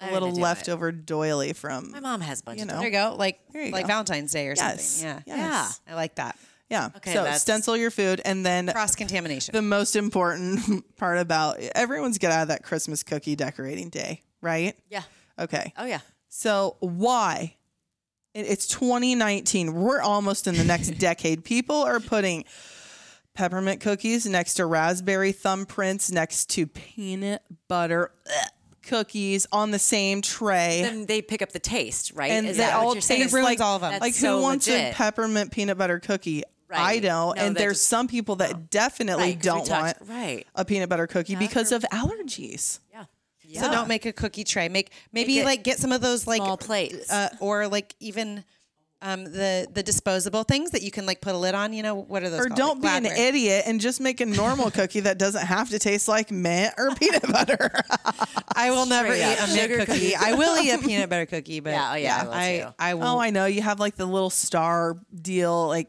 Speaker 2: a
Speaker 3: I'm
Speaker 2: little
Speaker 3: gonna it.
Speaker 2: leftover doily from.
Speaker 3: My mom has a bunch
Speaker 2: you
Speaker 3: of
Speaker 2: know.
Speaker 1: There you go. Like
Speaker 2: you
Speaker 1: like
Speaker 2: go.
Speaker 1: Valentine's Day or
Speaker 2: Yes.
Speaker 1: something. Yeah.
Speaker 2: Yes.
Speaker 1: I like that.
Speaker 2: Yeah.
Speaker 3: Okay,
Speaker 2: so stencil your food, and then
Speaker 1: Cross contamination.
Speaker 2: the most important part about everyone's get out of that Christmas cookie decorating day, right?
Speaker 3: Yeah.
Speaker 2: Okay.
Speaker 3: Oh yeah.
Speaker 2: So why? It- It's 2019. We're almost in the next decade. People are putting peppermint cookies next to raspberry thumbprints, next to peanut butter ugh, cookies on the same tray.
Speaker 3: Then they pick up the taste, right?
Speaker 2: and
Speaker 3: Is
Speaker 2: they
Speaker 3: that what
Speaker 2: all
Speaker 3: you're saying?
Speaker 2: taste
Speaker 1: ruins
Speaker 2: like
Speaker 1: all of them.
Speaker 3: That's
Speaker 2: like
Speaker 3: so
Speaker 2: who wants a peppermint peanut butter cookie? I don't.
Speaker 3: No,
Speaker 2: and there's
Speaker 3: just-
Speaker 2: some people that definitely
Speaker 3: Right,
Speaker 2: don't want
Speaker 3: right.
Speaker 2: a peanut butter cookie because of allergies.
Speaker 3: Yeah.
Speaker 1: So don't make a cookie tray. Make maybe
Speaker 3: Make
Speaker 1: like get some of those like
Speaker 3: small plates.
Speaker 1: uh, or like even um, the the disposable things that you can like put a lid on. You know what are those?
Speaker 2: Or
Speaker 1: called?
Speaker 2: don't be
Speaker 1: Like
Speaker 2: an idiot and just make a normal cookie that doesn't have to taste like mint or peanut butter.
Speaker 1: I will never
Speaker 3: Straight
Speaker 1: eat
Speaker 3: up.
Speaker 1: a mint
Speaker 3: Sugar
Speaker 1: cookie.
Speaker 3: cookie.
Speaker 1: I will eat a peanut butter cookie, but
Speaker 3: Yeah, oh, yeah, I will
Speaker 1: I. I will.
Speaker 2: oh, I know. You have like the little star deal, like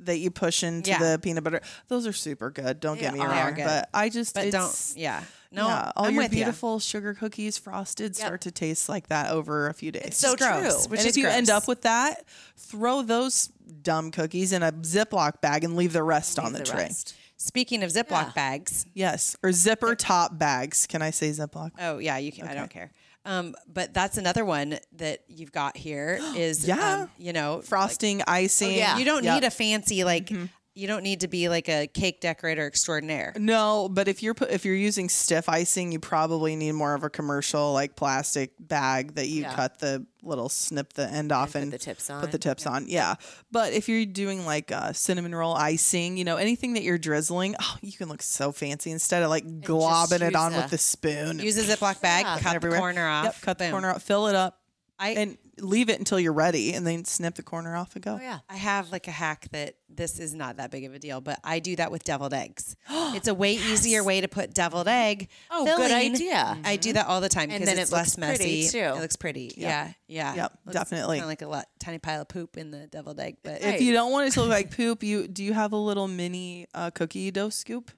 Speaker 2: that you push into
Speaker 1: Yeah.
Speaker 2: the peanut butter. Those are super good. Don't get me
Speaker 1: are. They are
Speaker 2: wrong, but I just
Speaker 1: But don't. Yeah. No.
Speaker 2: yeah, all
Speaker 1: I'm
Speaker 2: your
Speaker 1: with ya.
Speaker 2: beautiful sugar cookies frosted start to taste like that over a few days.
Speaker 3: so
Speaker 1: gross,
Speaker 3: true.
Speaker 1: which
Speaker 2: and
Speaker 1: is
Speaker 2: if you end up with that, throw those dumb cookies in a Ziploc bag and leave the rest on the,
Speaker 3: The
Speaker 2: tray.
Speaker 3: rest.
Speaker 1: Speaking of Ziploc bags.
Speaker 2: Yes, or zipper top bags. Can I say Ziploc?
Speaker 1: Oh yeah, you can. I don't care. Um, but that's another one that you've got here is
Speaker 2: Yeah.
Speaker 1: um, you know
Speaker 2: Frosting, icing.
Speaker 3: yeah.
Speaker 1: You don't
Speaker 2: Yep.
Speaker 1: need a fancy like.
Speaker 2: Mm-hmm.
Speaker 1: You don't need to be like a cake decorator extraordinaire.
Speaker 2: No, but if you're if you're using stiff icing, you probably need more of a commercial like plastic bag that you
Speaker 3: Yeah.
Speaker 2: cut the little snip the end off and,
Speaker 3: the tips
Speaker 2: Put the
Speaker 3: on.
Speaker 2: tips on, yeah. But if you're doing like uh, cinnamon roll icing, you know anything that you're drizzling, oh, you can look so fancy instead of like globbing it on
Speaker 3: a-
Speaker 2: with the spoon.
Speaker 1: Use a Ziploc bag,
Speaker 3: Yeah.
Speaker 1: cut the
Speaker 2: everywhere.
Speaker 1: corner off.
Speaker 2: Yep, cut the corner out, fill it up,
Speaker 1: I
Speaker 2: and leave it until you're ready, and then snip the corner off and go.
Speaker 3: Oh yeah.
Speaker 1: I have like a hack that this is not that big of a deal, but I do that with deviled eggs. it's a way easier way to put deviled egg.
Speaker 3: Oh, good
Speaker 1: filling.
Speaker 3: idea.
Speaker 1: I do that all the time because
Speaker 3: then
Speaker 1: it's
Speaker 3: it
Speaker 1: less
Speaker 3: looks pretty,
Speaker 1: messy.
Speaker 3: too.
Speaker 1: It looks pretty. Yeah, yeah.
Speaker 2: Yep, definitely.
Speaker 1: Kind of like a lot, tiny pile of poop in the deviled egg, but
Speaker 2: If you don't want it to look like poop, you do you have a little mini uh, cookie dough scoop?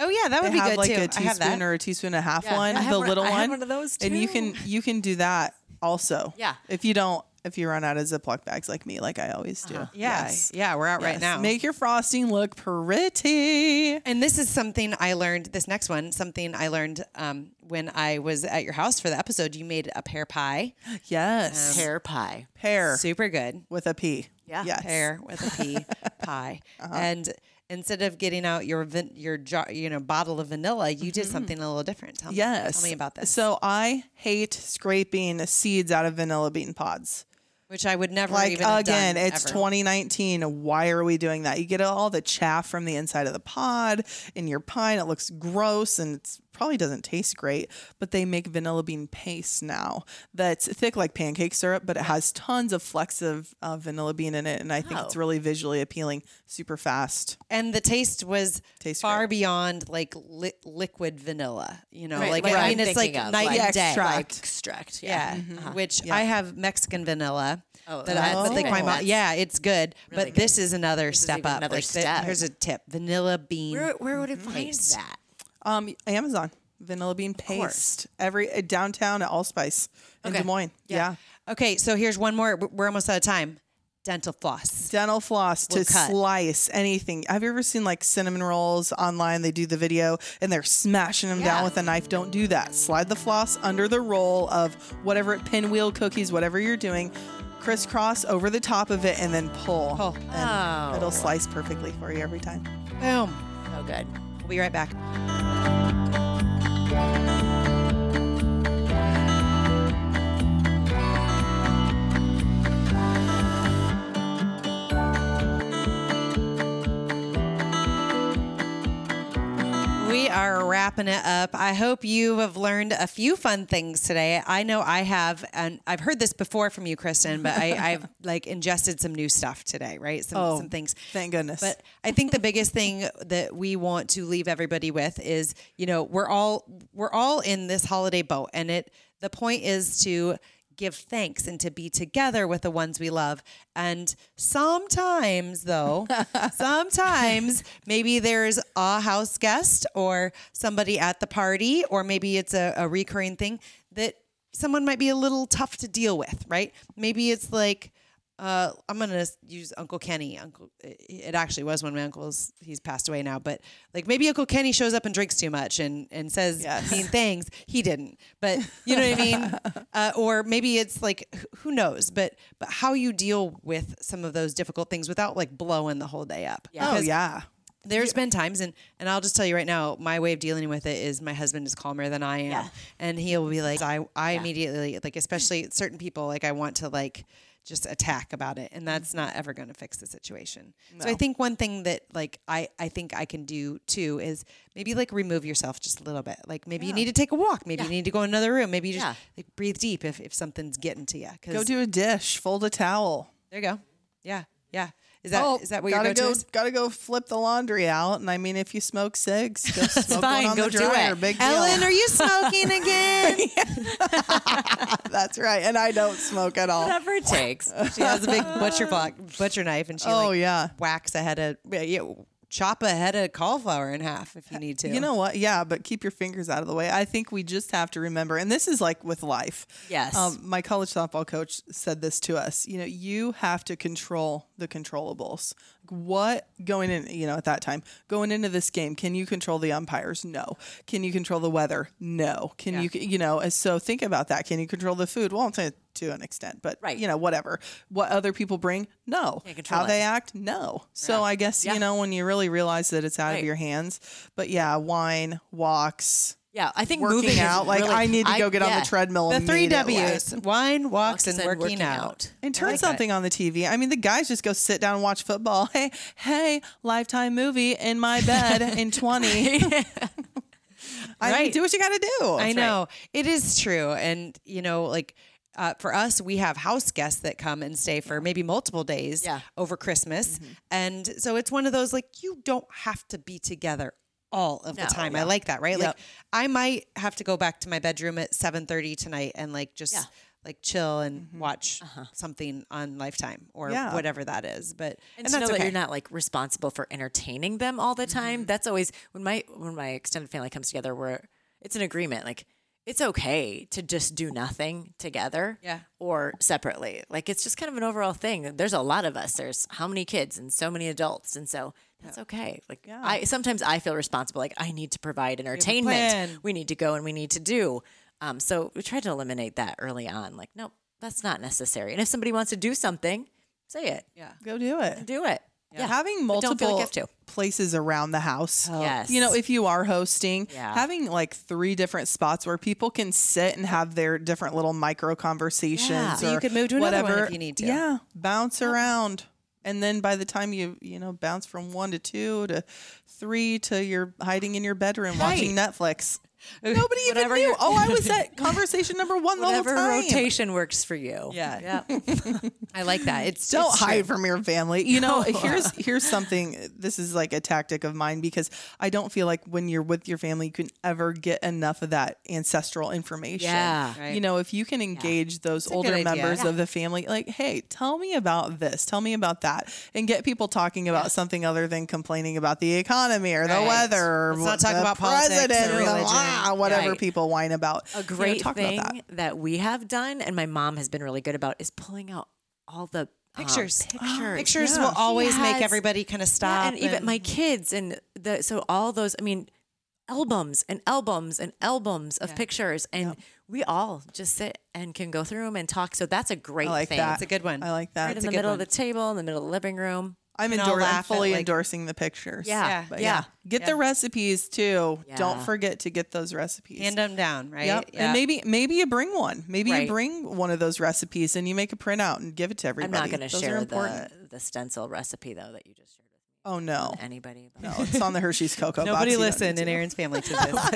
Speaker 1: oh yeah, that would
Speaker 2: they
Speaker 1: be good
Speaker 2: like
Speaker 1: too.
Speaker 2: a
Speaker 1: I have
Speaker 2: teaspoon
Speaker 1: that.
Speaker 2: or a teaspoon and a half
Speaker 3: Yeah,
Speaker 2: one, the
Speaker 3: one-
Speaker 2: little
Speaker 3: I
Speaker 2: one.
Speaker 3: have one of those too.
Speaker 2: And you can you can do that also.
Speaker 3: Yeah.
Speaker 2: If you don't, if you run out of Ziploc bags like me, like I always do.
Speaker 1: Uh-huh. yeah,
Speaker 2: Yes.
Speaker 1: yeah, we're out right now.
Speaker 2: Make your frosting look pretty.
Speaker 1: And this is something I learned. This next one, something I learned um, when I was at your house for the episode. You made a pear pie,
Speaker 2: Yes.
Speaker 3: Pear pie.
Speaker 2: Pear
Speaker 1: super good.
Speaker 2: with a P.
Speaker 3: Yeah.
Speaker 2: Yes.
Speaker 1: pear with a P pie. And instead of getting out your your jar, you know bottle of vanilla, you did mm-hmm. something a little different. Tell me, tell me about this.
Speaker 2: So I hate scraping seeds out of vanilla bean pods.
Speaker 1: which I would never
Speaker 2: like again
Speaker 1: done,
Speaker 2: it's
Speaker 1: ever.
Speaker 2: 2019 why are we doing that you get all the chaff from the inside of the pod in your pine. it looks gross and it's probably doesn't taste great but they make vanilla bean paste now that's thick like pancake syrup but it has tons of flecks of uh, vanilla bean in it and i think it's
Speaker 3: Oh.
Speaker 2: really visually appealing super fast
Speaker 1: and the taste was
Speaker 2: Tastes
Speaker 1: far
Speaker 2: great.
Speaker 1: beyond like li- liquid vanilla. You know,
Speaker 3: Right,
Speaker 1: like
Speaker 3: like
Speaker 1: I
Speaker 3: I'm
Speaker 1: mean, it's like
Speaker 3: of,
Speaker 1: night
Speaker 3: like
Speaker 1: and day.
Speaker 2: extract.
Speaker 3: Like extract.
Speaker 1: Yeah,
Speaker 3: Yeah.
Speaker 1: which I have Mexican vanilla.
Speaker 3: Oh,
Speaker 1: that I,
Speaker 3: that's
Speaker 1: but like my mom, yeah, it's good. but
Speaker 3: good.
Speaker 1: this is another
Speaker 3: is
Speaker 1: step
Speaker 3: even
Speaker 1: up.
Speaker 3: another
Speaker 1: Like, the-
Speaker 3: step.
Speaker 1: here's a tip: vanilla bean.
Speaker 3: Where, where would it find that?
Speaker 2: Um amazon vanilla bean paste every uh, downtown at allspice in
Speaker 3: Okay.
Speaker 2: des moines yeah.
Speaker 1: Okay, so here's one more. We're almost out of time. Dental floss.
Speaker 2: dental floss to
Speaker 1: Will cut.
Speaker 2: slice anything. Have you ever seen like cinnamon rolls online? They do the video and they're smashing them down with a knife. Don't do that. Slide the floss under the roll of whatever pinwheel cookies, whatever you're doing. Crisscross over the top of it and then pull.
Speaker 1: Pull.
Speaker 2: And
Speaker 3: Oh.
Speaker 2: it'll slice perfectly for you every time.
Speaker 1: Boom.
Speaker 3: Oh, good.
Speaker 1: We'll be right back. Wrapping it up. I hope you have learned a few fun things today. I know I have, and I've heard this before from you, Kristen, but I, I've like ingested some new stuff today, right? Some,
Speaker 2: Oh,
Speaker 1: some things.
Speaker 2: Thank goodness.
Speaker 1: But I think the biggest thing that we want to leave everybody with is, you know, we're all we're all in this holiday boat, and it the point is to give thanks and to be together with the ones we love. And sometimes, though, sometimes maybe there's a house guest or somebody at the party, or maybe it's a, a recurring thing that someone might be a little tough to deal with, right? Maybe it's like, uh, I'm gonna use Uncle Kenny. Uncle, it actually was one of my uncles. He's passed away now, but like maybe Uncle Kenny shows up and drinks too much and and says
Speaker 2: Yes.
Speaker 1: mean things. He didn't, but you know what I mean. Uh, or maybe it's like who knows, but but how you deal with some of those difficult things without like blowing the whole day up.
Speaker 3: Yeah.
Speaker 2: oh, yeah.
Speaker 1: there's been times and and I'll just tell you right now, my way of dealing with it is my husband is calmer than I am.
Speaker 3: Yeah.
Speaker 1: And he'll be like I I immediately like especially certain people like I want to like just attack about it and that's not ever going to fix the situation. So I think one thing that like I I think I can do too is maybe like remove yourself just a little bit. Like maybe you need to take a walk, maybe you need to go in another room, maybe you just
Speaker 3: Yeah.
Speaker 1: like breathe deep if if something's getting to you
Speaker 2: Go do a dish, fold a towel.
Speaker 1: there you go. Yeah. Yeah. Is that oh, is that what your
Speaker 2: Oh, gotta
Speaker 1: go-to
Speaker 2: go?
Speaker 1: is?
Speaker 2: Gotta go flip the laundry out. And I mean, if you smoke cigs, go smoke
Speaker 3: fine,
Speaker 2: one on
Speaker 3: go
Speaker 2: the
Speaker 3: do
Speaker 2: dryer.
Speaker 3: it.
Speaker 2: Big deal.
Speaker 1: Ellen, are you smoking again?
Speaker 2: That's right. And I don't smoke at all.
Speaker 3: Whatever it takes.
Speaker 1: she has a big butcher block, butcher knife, and she
Speaker 2: Oh,
Speaker 1: like
Speaker 2: yeah.
Speaker 1: whacks ahead of yeah, chop a head of cauliflower in half if you need to.
Speaker 2: You know what? Yeah, but keep your fingers out of the way. I think we just have to remember, and this is like with life.
Speaker 3: Yes.
Speaker 2: Um, my college softball coach said this to us. You know, you have to control the controllables. What going in, you know, at that time, going into this game, can you control the umpires? No. Can you control the weather? No. Can you, you know, so think about that. Can you control the food? Well, to, to an extent, but,
Speaker 3: Right.
Speaker 2: you know, whatever. What other people bring? No.
Speaker 3: Can't control
Speaker 2: How they act? No. So I guess,
Speaker 3: Yeah.
Speaker 2: you know, when you really realize that it's out
Speaker 3: Right.
Speaker 2: of your hands, but yeah, wine, walks,
Speaker 3: Yeah, I think
Speaker 2: working
Speaker 3: moving
Speaker 2: out. Like
Speaker 3: really-
Speaker 2: I need to go get on
Speaker 3: yeah.
Speaker 2: the treadmill.
Speaker 1: the three. W's: wine, walks, and
Speaker 3: and
Speaker 1: working, out.
Speaker 2: And turn
Speaker 1: like that.
Speaker 2: something on the TV. I mean, the guys just go sit down and watch football. Hey, hey, lifetime movie in my bed in 20. I mean,
Speaker 1: Right.
Speaker 2: do what you got to do.
Speaker 1: I know it is true, and you know, like uh, for us, we have house guests that come and stay for maybe multiple days
Speaker 3: Yeah.
Speaker 1: over Christmas, mm-hmm. and so it's one of those like you don't have to be together all of
Speaker 3: No,
Speaker 1: the time. I like that, right? Like I might have to go back to my bedroom at seven thirty tonight and like just.
Speaker 3: Yeah.
Speaker 1: Like chill and mm-hmm. watch uh-huh. something on Lifetime or
Speaker 2: Yeah.
Speaker 1: whatever that is, but
Speaker 3: and,
Speaker 1: and,
Speaker 3: to
Speaker 1: that's
Speaker 3: know that you're not like responsible for entertaining them all the time. Mm-hmm. That's always when my when my extended family comes together, where it's an agreement. Like it's okay to just do nothing together,
Speaker 1: Yeah.
Speaker 3: or separately. Like it's just kind of an overall thing. There's a lot of us. There's how many kids and so many adults, and so that's okay. Like I sometimes I feel responsible. Like I need to provide entertainment.
Speaker 1: plan.
Speaker 3: We need to go and we need to do. Um, so we tried to eliminate that early on. Like nope, that's not necessary. And if somebody wants to do something, say it.
Speaker 1: yeah.
Speaker 2: Go do it.
Speaker 3: Do it. Yeah.
Speaker 2: Having
Speaker 3: But don't feel
Speaker 2: multiple
Speaker 3: like you have to.
Speaker 2: Places around the house. Oh.
Speaker 3: Yes.
Speaker 2: You know, if you are hosting,
Speaker 3: Yeah.
Speaker 2: having like three different spots where people can sit and have their different little micro conversations.
Speaker 3: Yeah.
Speaker 1: So you
Speaker 2: or
Speaker 1: could move to another one
Speaker 2: whatever.
Speaker 1: if you need to.
Speaker 2: Yeah. Bounce around. And then by the time you, you know, bounce from one to two to three to you're hiding in your bedroom watching Netflix. Nobody even knew.
Speaker 3: you're-
Speaker 2: Oh, I was at conversation number one the whole
Speaker 3: Whatever
Speaker 2: time.
Speaker 3: rotation works for you.
Speaker 1: Yeah.
Speaker 3: Yeah.
Speaker 1: I like that. It's
Speaker 2: Don't
Speaker 1: it's true.
Speaker 2: hide from your family. You know, here's here's something. This is like a tactic of mine because I don't feel like when you're with your family, you can ever get enough of that ancestral information.
Speaker 3: Yeah.
Speaker 1: Right.
Speaker 2: You know, if you can engage those
Speaker 1: a good
Speaker 2: older members
Speaker 1: Yeah.
Speaker 2: of the family, like, hey, tell me about this, tell me about that, and get people talking about something other than complaining about the economy or the weather or
Speaker 1: Let's not
Speaker 2: the
Speaker 1: talk about politics or
Speaker 2: president or
Speaker 1: religion.
Speaker 2: Ah, whatever
Speaker 3: Right.
Speaker 2: people whine about.
Speaker 3: A
Speaker 2: You know,
Speaker 3: great
Speaker 2: talk about that.
Speaker 3: thing that. we have done, and my mom has been really good about, is pulling out all the um,
Speaker 1: Pictures.
Speaker 3: pictures.
Speaker 1: Pictures
Speaker 2: Yeah.
Speaker 1: will always
Speaker 3: She
Speaker 1: make everybody kind of stop.
Speaker 3: Yeah, and even my kids and the so all those. I mean, albums and albums and albums of pictures, and we all just sit and can go through them and talk. So that's a great
Speaker 2: I like
Speaker 3: thing.
Speaker 2: that.
Speaker 1: It's a good one.
Speaker 2: I like that.
Speaker 3: Right
Speaker 1: It's
Speaker 3: in the middle
Speaker 1: one.
Speaker 3: of the table, in the middle of the living room.
Speaker 2: I'm,
Speaker 1: can
Speaker 2: endor- I'm
Speaker 1: laugh at,
Speaker 2: fully
Speaker 1: like-
Speaker 2: endorsing the pictures.
Speaker 3: Yeah.
Speaker 2: But
Speaker 3: Yeah.
Speaker 2: yeah, get the recipes too. Don't forget to get those recipes.
Speaker 1: Hand them down, right?
Speaker 2: Yep.
Speaker 1: Yeah.
Speaker 2: And maybe maybe you bring one. Maybe
Speaker 3: Right.
Speaker 2: you bring one of those recipes and you make a printout and give it to everybody.
Speaker 3: I'm not going to share the the stencil recipe though that you just shared with
Speaker 2: Oh no.
Speaker 3: anybody.
Speaker 2: No, it's on the Hershey's cocoa box.
Speaker 1: Nobody
Speaker 2: You don't
Speaker 1: listen
Speaker 2: need
Speaker 1: in. Aaron's family to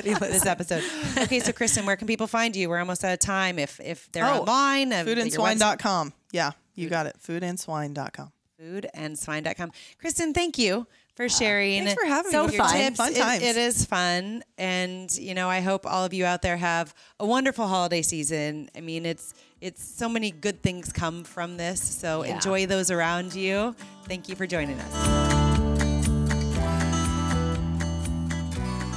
Speaker 1: this, this episode. Okay, so Kristen, where can people find you? We're almost out of time. If if they're
Speaker 2: Oh,
Speaker 1: online, uh, your website-
Speaker 2: Foodandswine.com. Yeah, you got it. Foodandswine.com.
Speaker 1: foodandswine.com. Kristen, thank you for sharing.
Speaker 2: Thanks for having
Speaker 3: So
Speaker 2: me.
Speaker 1: your
Speaker 3: fun.
Speaker 1: tips.
Speaker 2: Fun
Speaker 1: It-
Speaker 2: times.
Speaker 1: it is fun, and you know, I hope all of you out there have a wonderful holiday season. I mean, it's it's so many good things come from this, so
Speaker 3: Yeah.
Speaker 1: enjoy those around you. Thank you for joining us.